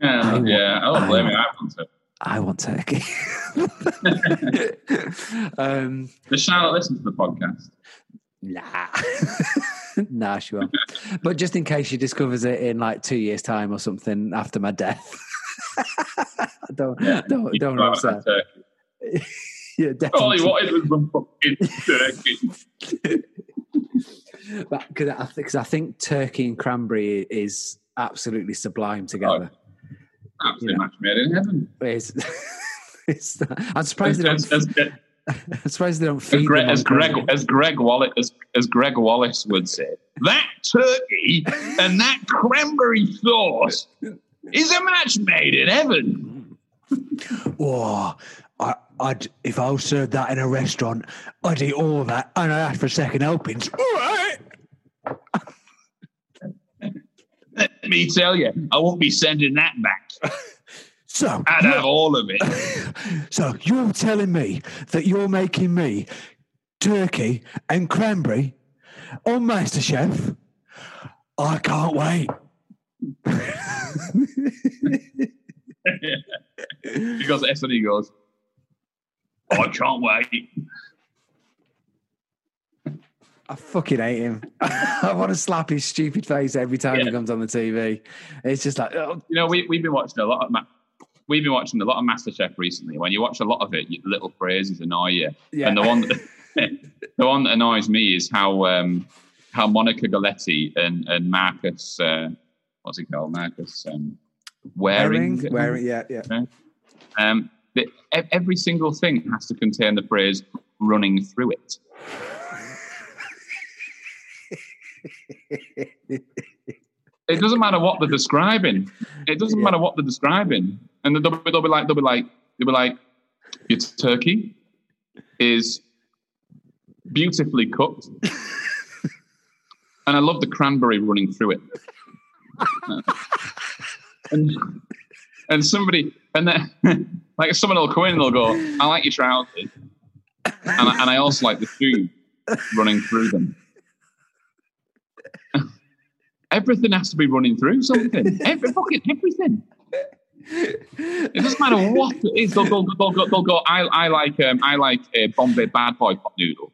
Yeah, I want- yeah. I don't I blame you. I want to. I want turkey. um, Does Charlotte listen to the podcast? nah, nah, she won't. But just in case she discovers it in like two years' time or something after my death, don't don't don't go out upset. Have turkey. All he wanted was some fucking turkey. Because I, think- I think turkey and cranberry is absolutely sublime together. Oh, absolutely Yeah. match made in heaven. It's, it's, I'm surprised they don't. as, I'm surprised they don't as, feed Greg, them as Greg cranberry. as Gregg Wallace as, as Greg Wallace would say, that turkey and that cranberry sauce is a match made in heaven. Oh, I, I'd if I was served that in a restaurant, I'd eat all of that and I'd ask for second helpings. All right. Let me tell you, I won't be sending that back. So, I'd have all of it. so you're telling me that you're making me turkey and cranberry on MasterChef? I can't wait. because goes to S and he goes, I can't wait. I fucking hate him. I want to slap his stupid face every time he comes on the TV. It's just like, oh, You know, we, we've been watching a lot of. Ma- We've been watching a lot of MasterChef recently. When you watch a lot of it, little phrases annoy you. yeah. And the one, that, the one that annoys me is how um, how Monica Galetti and and Marcus, uh, what's he called, Marcus um, Wareing, Wareing, yeah, yeah. Um, the, e- every single thing has to contain the phrase "running through it." It doesn't matter what they're describing. It doesn't Yeah. matter what they're describing, and they'll, be- they'll be like, they'll be like, they'll be like, your turkey is beautifully cooked. and I love the cranberry running through it. and, and somebody, and then, like someone will come in and they'll go, I like your trousers. And I, and I also like the food running through them. Everything has to be running through something. Every fucking everything. It doesn't matter what it is. They'll go. They'll go. They'll go I, I like. Um, I like a Bombay Bad Boy pot noodle.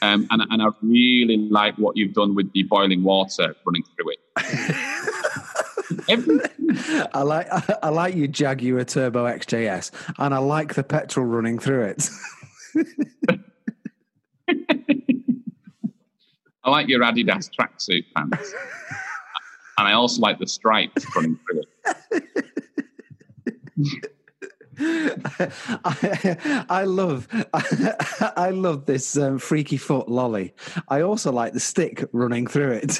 Um, and, and I really like what you've done with the boiling water running through it. I like I, I like your Jaguar Turbo XJS, and I like the petrol running through it. I like your Adidas tracksuit pants. and I also like the stripes running through it. I, I love I love this um, freaky foot lolly. I also like the stick running through it.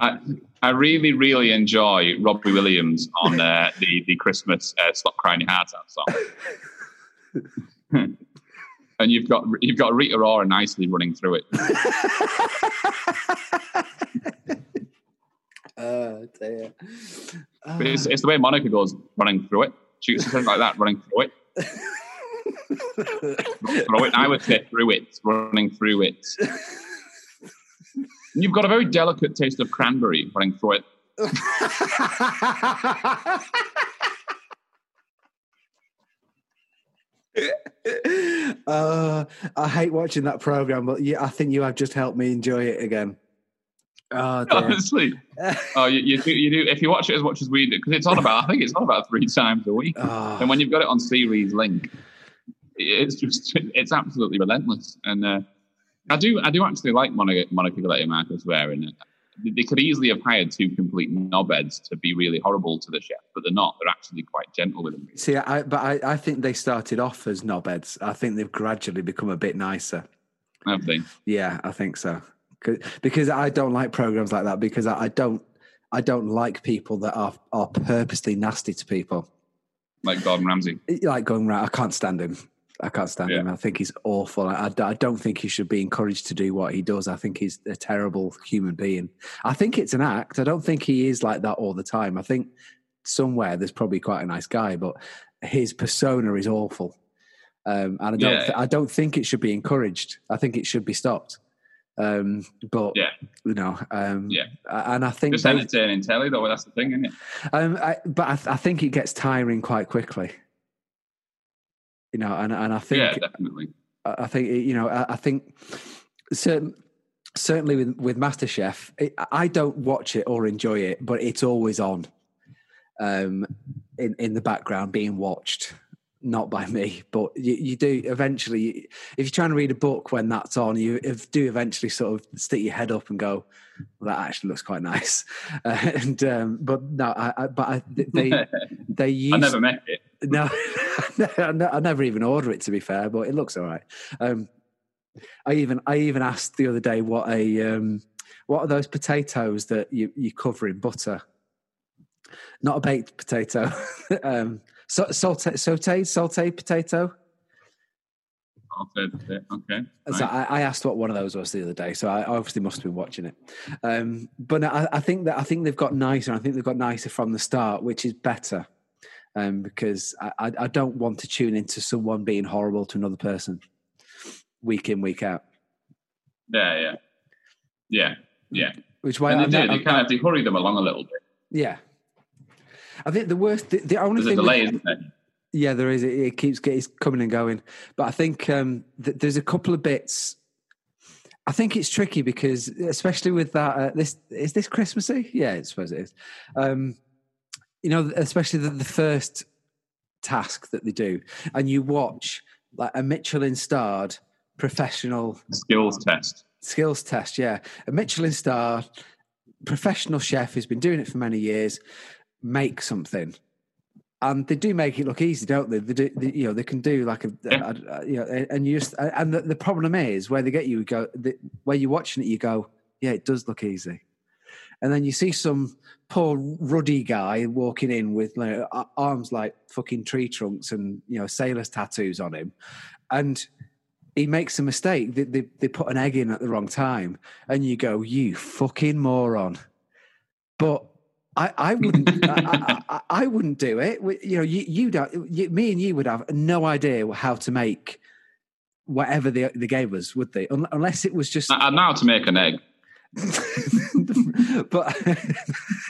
I, I really, really enjoy Robbie Williams on uh, the the Christmas uh, "Stop Crying Your Heart Out" song, and you've got you've got Rita Ora nicely running through it. oh dear. But it's, it's the way Monica goes running through it. Shoots something like that, running through it. through it. I would say through it, running through it. You've got a very delicate taste of cranberry running through it. uh, I hate watching that program, but yeah, I think you have just helped me enjoy it again. Oh. Honestly, oh, you, you, do, you do. If you watch it as much as we do, because it's on about, I think it's on about three times a week. Oh. And when you've got it on series link, it's just it's absolutely relentless. And uh, I do I do actually like Monica Monica Galetti Marcus Wareing it. They could easily have hired two complete knobheads to be really horrible to the chef, but they're not. They're actually quite gentle with them. See, I, but I, I think they started off as knobheads. I think they've gradually become a bit nicer. Have they? Yeah, I think so. Because I don't like programs like that because I, I don't I don't like people that are are purposely nasty to people. Like Gordon Ramsay. Like going right, I can't stand him. I can't stand Yeah. him. I think he's awful. I, I- don't think he should be encouraged to do what he does. I think he's a terrible human being. I think it's an act. I don't think he is like that all the time. I think somewhere there's probably quite a nice guy, but his persona is awful. Um, and I don't, Yeah. th- I don't think it should be encouraged. I think it should be stopped. Um, but Yeah. you know, um, Yeah. and I think, Just entertaining telly, though. That's the thing, isn't it? um, I, but I, I think it gets tiring quite quickly. You know, and and I think yeah, definitely. I I think you know. I, I think certain, certainly with with MasterChef, it, I don't watch it or enjoy it, but it's always on, um, in in the background being watched. Not by me, but you, you do eventually. If you're trying to read a book when that's on, you do eventually sort of stick your head up and go, "Well, that actually looks quite nice." Uh, and um, but no, I, I, but I, they they use I never met it. no, I I never even order it to be fair, but it looks all right. Um, I even I even asked the other day what a um, what are those potatoes that you you cover in butter? Not a baked potato, um, so, saute, sauteed sauteed potato. I'll say it. Okay. So right. I, I asked what one of those was the other day, so I obviously must have been watching it. Um, but no, I, I think that I think they've got nicer. I think they've got nicer from the start, which is better. Um, because I, I, don't want to tune into someone being horrible to another person week in week out. Yeah, yeah, yeah, yeah. Which why And they do. They kind of they hurry them along a little bit. yeah. I think the worst, the, the only There's a thing, delay, isn't there? yeah, there is. It, it keeps get- it's coming and going, but I think um, th- there's a couple of bits. I think it's tricky because, especially with that, uh, this is this Christmassy. Yeah, I suppose it is. Um, you know, especially the, the first task that they do, and you watch like a Michelin starred professional Skills test. skills test. Yeah, a Michelin star professional chef who's been doing it for many years make something. And they do make it look easy, don't they? They do, they, you know, they can do like a, Yeah. a- a- you know, and you just, and the, the problem is where they get you, you go, the, where you're watching it, you go, yeah, it does look easy, and then you see some poor ruddy guy walking in with arms like fucking tree trunks and you know sailors tattoos on him, and he makes a mistake. They, they, they put an egg in at the wrong time, and you go, "You fucking moron!" But I, I wouldn't. I, I, I, wouldn't do it. You know, you, you don't. You, me and you would have no idea how to make whatever they, they gave us, would they? Unless it was just. I know how to make an egg. but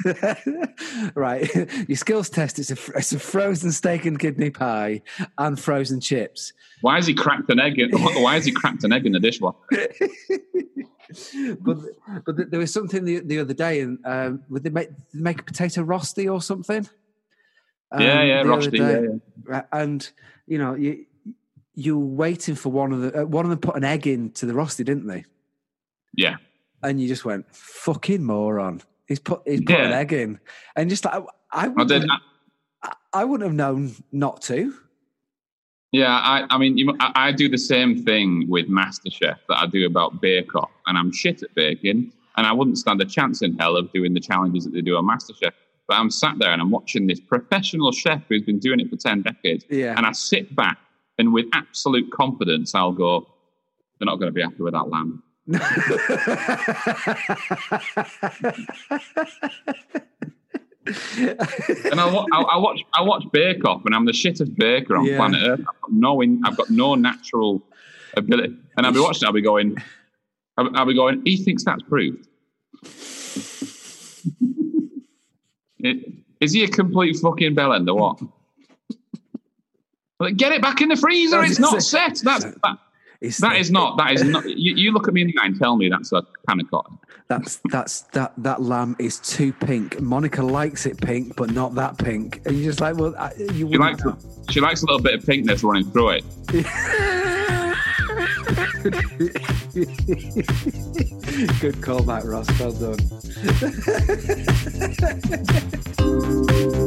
right, your skills test is a it's a frozen steak and kidney pie and frozen chips. Why has he cracked an egg? In, why has he cracked an egg in the dishwasher? But but there was something the, the other day, and um, would they make they make a potato rosti or something? yeah, Um, yeah, other Rosti. day. Yeah, yeah. And you know you you were waiting for one of the uh, one of them put an egg into the rosti, didn't they? yeah. And you just went fucking moron. He's put he's put an egg in, and just like I I wouldn't, did. I, I wouldn't have known not to. Yeah, I, I mean, you, I, I do the same thing with MasterChef that I do about Bake Off, and I'm shit at baking, and I wouldn't stand a chance in hell of doing the challenges that they do on MasterChef. But I'm sat there and I'm watching this professional chef who's been doing it for 10 decades, Yeah. and I sit back and with absolute confidence, I'll go, they're not going to be happy with that lamb. And I, I, I watch I watch Bake Off, and I'm the shittest baker on Yeah. planet Earth. I've got no in, I've got no natural ability, and I'll be watching. I'll be going. I'll, I'll be going. He thinks that's proved. It- Is he a complete fucking bellend or what? Like, get it back in the freezer. It's not set. That's that, It's that is not. That is not. You, you look at me in the eye and tell me that's a panna cotta. That's that's that that lamb is too pink. Monica likes it pink, but not that pink. And you're just like, well, I- you She likes know. she likes a little bit of pinkness running through it. Good call, back, Ross. Well done.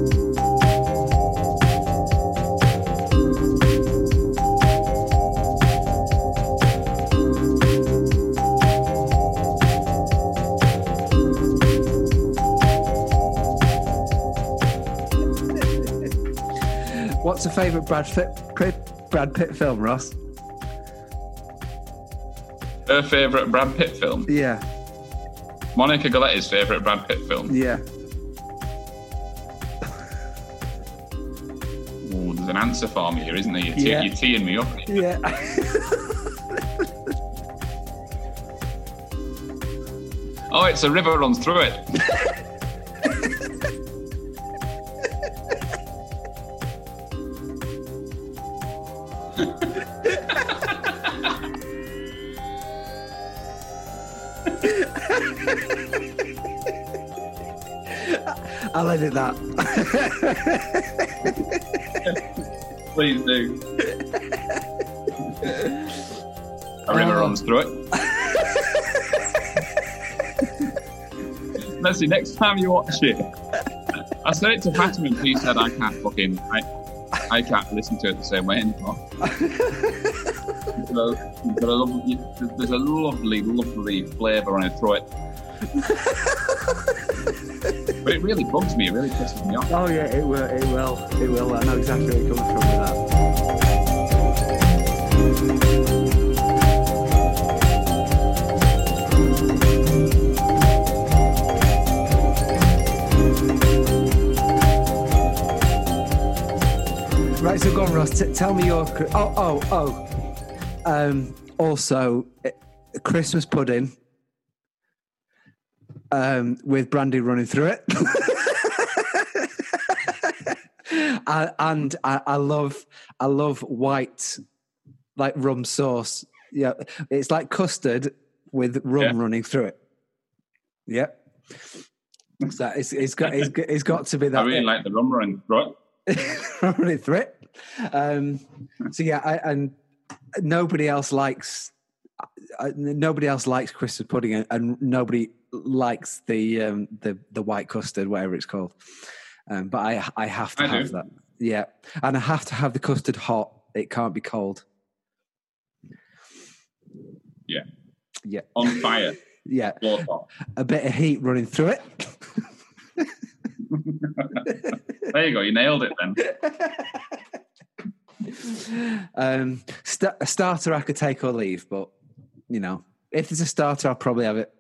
What's your favourite Brad Pitt, Brad Pitt film, Ross? Her favourite Brad Pitt film. Yeah, Monica Galetti's favourite Brad Pitt film. yeah. Ooh, there's an answer for me here, isn't there? You're, te- Yeah. you're teeing me up. Yeah. Oh, it's a river runs through it. I'll edit that. Please do. a river runs through it. Let's see, next time you watch it, I said it to Fatima and she said I can't fucking, I, I can't listen to it the same way anymore. There's a, lovely, there's a lovely, lovely flavour on it through it. but it really bugs me, it really pisses me off. Oh yeah, it will. It will. It will. I know exactly where you're coming from with that. Right, so go on, Ross. T- tell me your. Oh, oh, oh. Um, also, eh, Christmas pudding um, with brandy running through it. I, and I, I love, I love white, like rum sauce. Yeah, it's like custard with rum Yeah. running through it. Yep. So it's, it's got it's, it's got to be that I really like the rum running through it. running through it. Um, so yeah, I, and nobody else likes uh, nobody else likes Christmas pudding, and, and nobody likes the um, the the white custard, whatever it's called. Um, but I I have to I have do. that. Yeah, and I have to have the custard hot. It can't be cold. Yeah. Yeah. On fire. Yeah, a bit of heat running through it. There you go. You nailed it then. um, st- a starter I could take or leave, but you know, if there's a starter, I'll probably have it.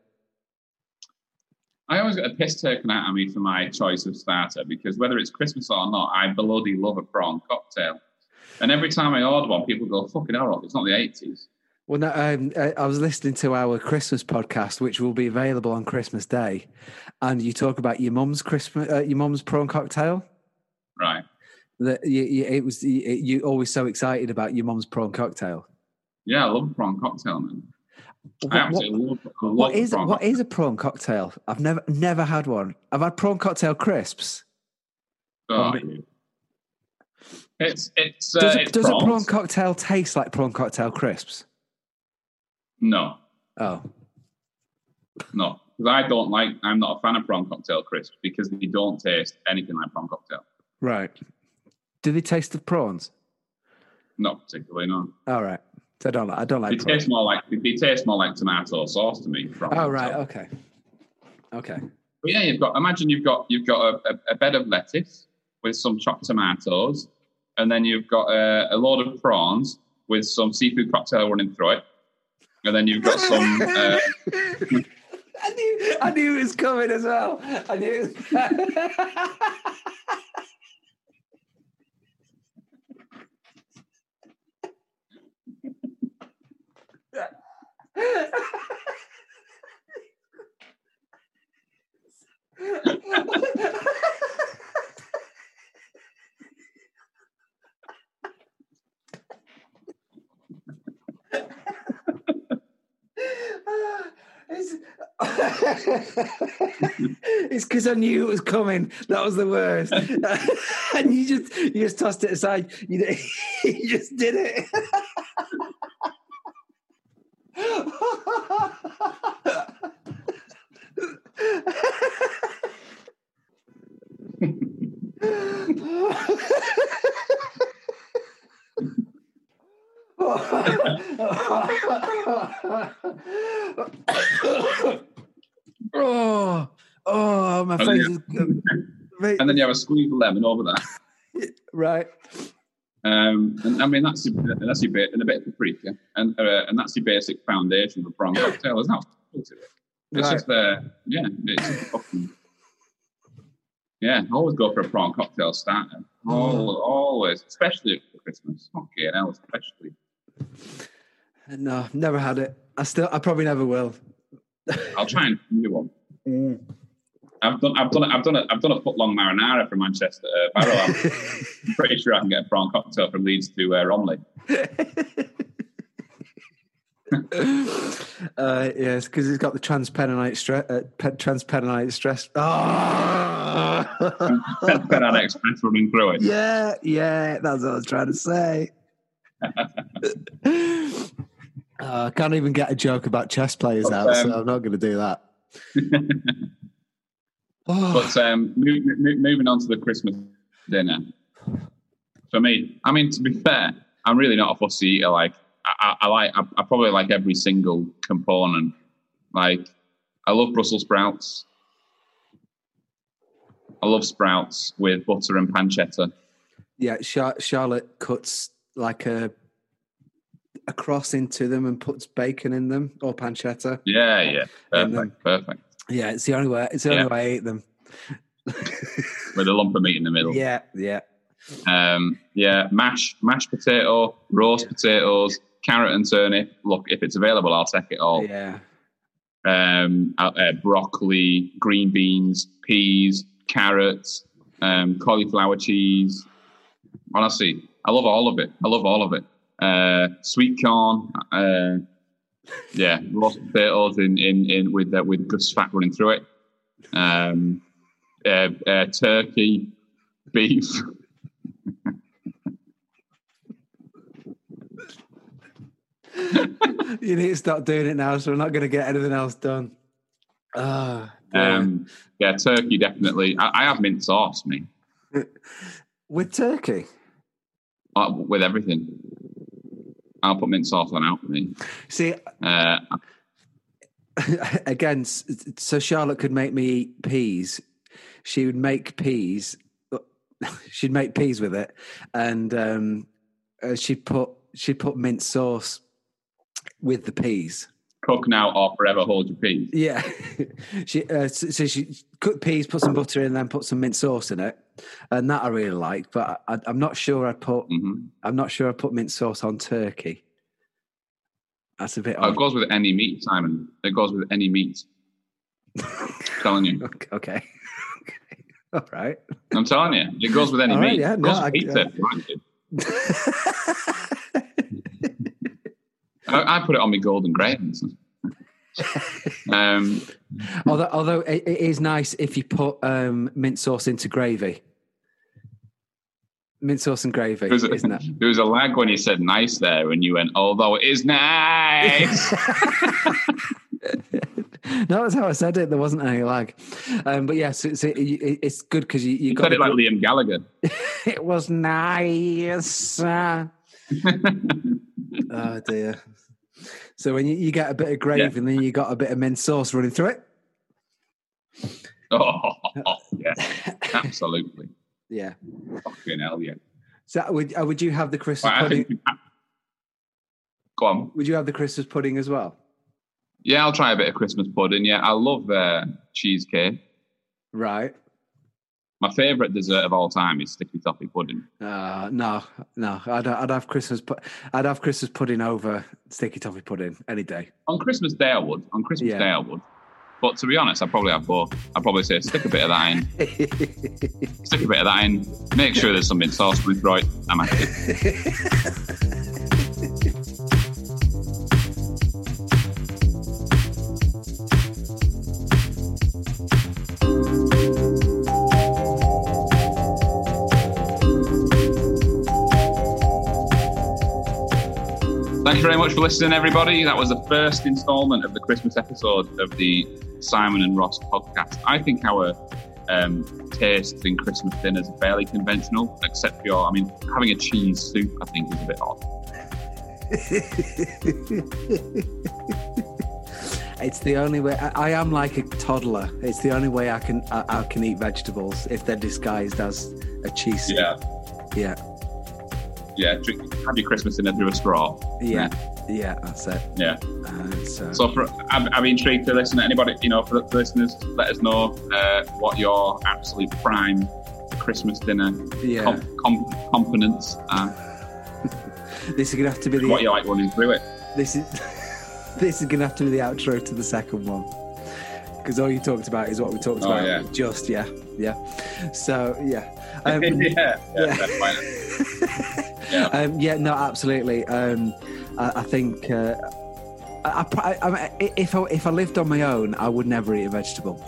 I always get a piss taken out of me for my choice of starter because whether it's Christmas or not, I bloody love a prawn cocktail. And every time I order one, people go, fucking hell, it's not the 80s. Well, no, um, I I was listening to our Christmas podcast, which will be available on Christmas Day, and you talk about your mum's Christmas, uh, your mum's prawn cocktail. Right. That you, you, it was you, you always so excited about your mom's prawn cocktail. Yeah, I love a prawn cocktail, man. I What, what, absolutely love, I love what a is what is a prawn cocktail? I've never never had one. I've had prawn cocktail crisps. Oh, It's, it's, uh, Does, it's does a prawn cocktail taste like prawn cocktail crisps? No, Oh, no. Because I don't like, I'm not a fan of prawn cocktail crisps because they don't taste anything like prawn cocktail. right. Do they taste of prawns? Not particularly, no. All right. So I don't like. I don't They like prawns. taste more like they taste more like tomato sauce to me. Oh right. cocktail. Okay. Okay. But yeah, you've got. Imagine you've got you've got a, a, a bed of lettuce with some chopped tomatoes, and then you've got a, a load of prawns with some seafood cocktail running through it, and then you've got some. Uh, I knew. I knew it was coming as well. I knew. It's because I knew it was coming. That was the worst, and you just you just tossed it aside. You, you just did it. oh, oh, my Oh, face yeah. is and then you have a squeeze of lemon over that. right. Um, and I mean that's your, that's your bit and a bit of paprika, and uh, and that's your basic foundation for prawn cocktail. There's not it. It's Right. just uh, yeah, it's just fucking, yeah. Always go for a prawn cocktail starter. Always, always, especially for Christmas. Okay, hell, especially. No, never had it. I still, I probably never will. I'll try and do one. I've done, I've done, I've done, a, I've done a foot long marinara from Manchester uh, Barrow. I'm pretty sure I can get a prawn cocktail from Leeds to uh, Romiley. uh, yes, because it's got the transpenonite stress. Uh, pe- transpenonite stress. Oh! Express running through it. yeah, yeah, that's what I was trying to say. Uh, I can't even get a joke about chess players out, um, so I'm not going to do that. Oh, But um, mo- mo- moving on to the Christmas dinner. For me, I mean, to be fair, I'm really not a fussy eater. Like, I, I, I like, I, I probably like every single component. Like, I love Brussels sprouts. I love sprouts with butter and pancetta. yeah, Char- Charlotte cuts like a a cross into them and puts bacon in them or pancetta. Yeah, yeah, perfect, perfect. Yeah, it's the only way. It's the only Yeah. way I eat them. With a lump of meat in the middle. Yeah, yeah. Um, yeah, mash, mashed potato, roast potatoes, carrot and turnip. Look, if it's available, I'll take it all. Yeah. um, uh, uh, broccoli, green beans, peas, carrots, um, cauliflower cheese. Honestly, I love all of it. I love all of it. Uh, sweet corn, yeah, roast potatoes in in, in with uh, with good fat running through it. Um, uh, uh, turkey, beef. You need to stop doing it now, so we're not going to get anything else done. Ah, yeah. Um, yeah, turkey definitely. I, I have mint sauce, me, with turkey. uh, with everything. I'll put mint sauce on out for me. See, Uh, again, so Charlotte could make me eat peas. She would make peas. She'd make peas with it, and um, uh, she'd put she'd put mint sauce with the peas. Cook now or forever hold your peas. Yeah, she uh, so, so she cooked peas, put some butter in, then put some mint sauce in it, and that I really like. But I, I'm not sure I put hmm I'm not sure I put mint sauce on turkey. That's a bit. Oh, it goes with any meat, Simon. It goes with any meat. telling you. Okay. okay. All right. I'm telling you. It goes with any All right, meat. yeah, it no, I- pizza. like it. I, I put it on my golden gravens. um, although, although it, it is nice if you put um, mint sauce into gravy. Mint sauce and gravy, there, was a, isn't it? there was a lag when you said nice there, and you went, although it is nice. no, that's how I said it. There wasn't any lag. Um, but yes, it's, it, it's good because you, you, you got said it like Liam Gallagher. it was nice. Uh, oh dear. So when you, you get a bit of gravy Yeah. and then you got a bit of mint sauce running through it. Oh, yeah, absolutely. Yeah. Fucking hell, yeah. So would uh, would you have the Christmas I pudding? think, go on. Would you have the Christmas pudding as well? Yeah, I'll try a bit of Christmas pudding. Yeah, I love uh, cheesecake. Right. My favourite dessert of all time is sticky toffee pudding. Uh, no, no. I'd I'd have Christmas. pu- I'd have Christmas pudding over sticky toffee pudding any day. On Christmas Day, I would. On Christmas Yeah. Day, I would. But to be honest, I'd probably have both. I'd probably say stick a bit of that in, stick a bit of that in, make sure there's something sauce with right. I'm happy. Thank you very much for listening, everybody. That was the first instalment of the Christmas episode of the Simon and Ross podcast. I think our um, tastes in Christmas dinners are fairly conventional, except for your, I mean, having a cheese soup, I think, is a bit odd. it's the only way. I, I am like a toddler. It's the only way I can I, I can eat vegetables if they're disguised as a cheese. soup. Yeah, Yeah. Yeah. Drink, have your Christmas dinner through a straw. Yeah. Yeah. That's it. Yeah. Uh, so, So, for, I'm, I'm intrigued to listen. To anybody, you know, for the listeners, let us know uh, what your absolute prime Christmas dinner yeah. com- com- components are. this is gonna have to be the What you like running through it. This is this is gonna have to be the outro to the second one because all you talked about is what we talked Oh, about. yeah. Just yeah, yeah. So yeah, um, yeah, yeah, yeah. Yeah. um, yeah. No, absolutely. Um, I, I think uh, I, I, I, if I if I lived on my own, I would never eat a vegetable.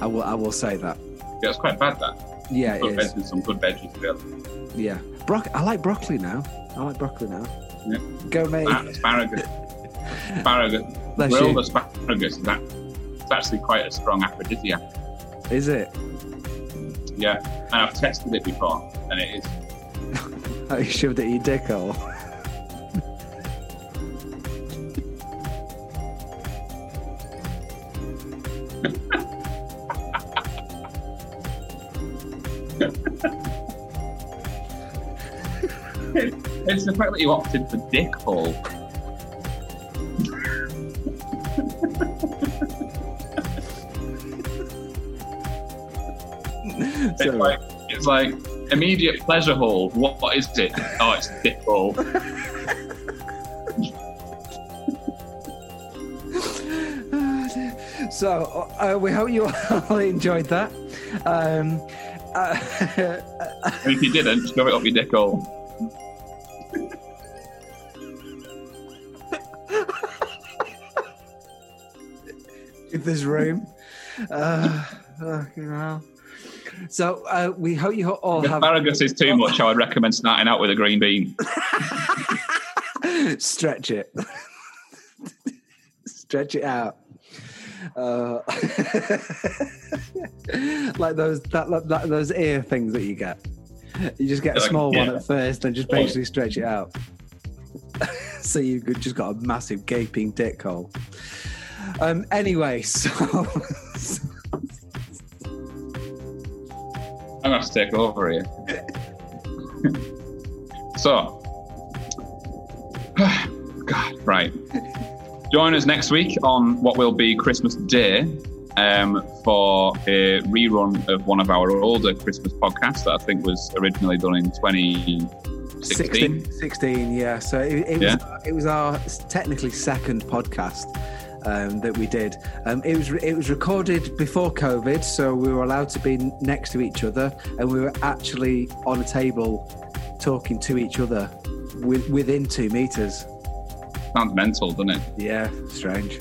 I will. I will say that. Yeah, it's quite bad that. Yeah, it Good is. some good veggies together. Yeah, Broc- I like broccoli now. I like broccoli now. Yeah. Go. Ah, asparagus. Asparagus. Bless Grilled you. asparagus is that it's actually quite a strong aphrodisiac. Is it? Yeah. And I've tested it before and it is I shoved it in your dick hole. it's the fact that you opted for dick hole. It's like it's like immediate pleasure hall. What, what is it? Oh, it's dick hole. So uh, we hope you all enjoyed that. Um, uh, if you didn't, shove it up your dick hole. if there's room. Uh, fucking hell. So uh, we hope you all If have asparagus is too much, I would recommend starting out with a green bean. stretch it, stretch it out. Uh, like those that, that those ear things that you get. You just get a Like, small one at first and just basically stretch it out. so you've just got a massive gaping dick hole. Um, anyway, so. I'm going to take over here. so, God, right. Join us next week on what will be Christmas Day um, for a rerun of one of our older Christmas podcasts that I think was originally done in 2016. 16, 16 yeah. So it, it Yeah. was it was our technically second podcast um, that we did. Um, it was it was recorded before COVID, so we were allowed to be next to each other, and we were actually on a table talking to each other with, within two meters. Sounds mental, doesn't it? Yeah, strange.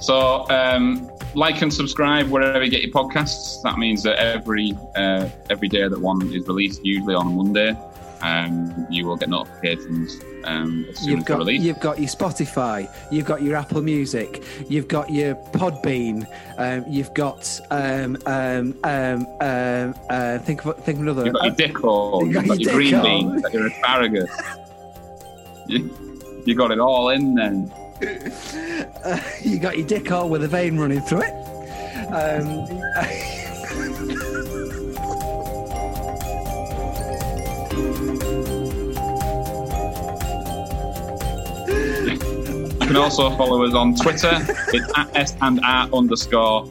So, um, like and subscribe wherever you get your podcasts. That means that every uh, every day that one is released, usually on a Monday, um, you will get notifications um, as soon You've got you've got your Spotify, you've got your Apple Music, you've got your Podbean, um, you've got um, um, um, um, uh, think of think of another. You've got your dick hole, You you've got got your your green beans, you've got your asparagus. you, you got it all in then. Uh, you got your dick hole with a vein running through it. Um, You can also follow us on Twitter. It's at S and R underscore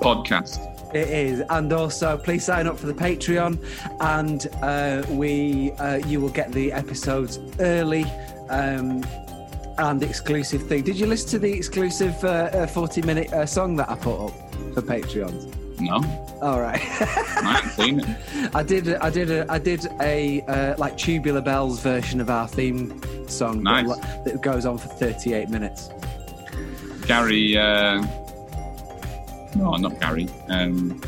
podcast. It is, and also please sign up for the Patreon, and uh, we uh, you will get the episodes early um, and exclusive thing. Did you listen to the exclusive uh, uh, forty minute uh, song that I put up for Patreons? No, All right, I haven't seen it. I did. I did. A, I did a uh, like tubular bells version of our theme song Nice. that, that goes on for thirty eight minutes. Gary, uh, no, not Gary. Um,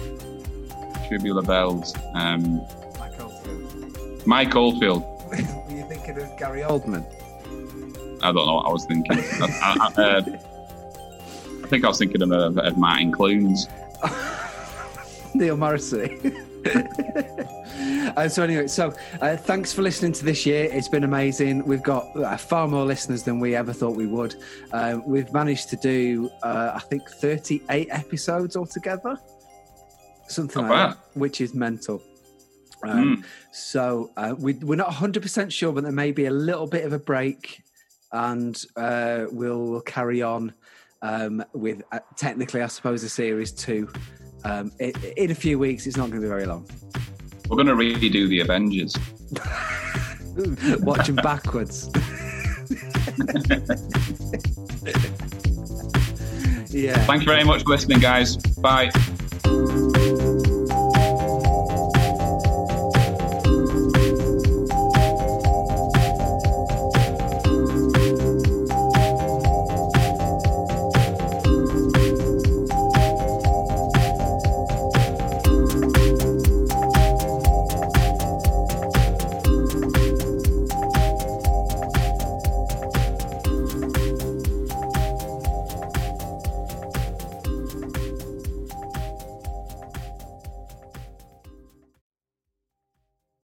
Tubular Bells. Um, Mike Oldfield. Were you thinking of Gary Oldman? I don't know what I was thinking. I, I, uh, I think I was thinking of, of, of Martin Clunes. Neil Morrissey. uh, so anyway, so uh, thanks for listening to this year. It's been amazing. We've got uh, far more listeners than we ever thought we would. Um, we've managed to do, uh, I think, 38 episodes altogether, something Not like bad. that, which is mental. Um, Mm. So uh, we, we're not 100% sure, but there may be a little bit of a break, and uh, we'll, we'll carry on um, with uh, technically, I suppose, a series two. Um, in a few weeks, it's not going to be very long. We're going to redo the Avengers. Watching backwards. yeah. Thank you very much for listening, guys. Bye.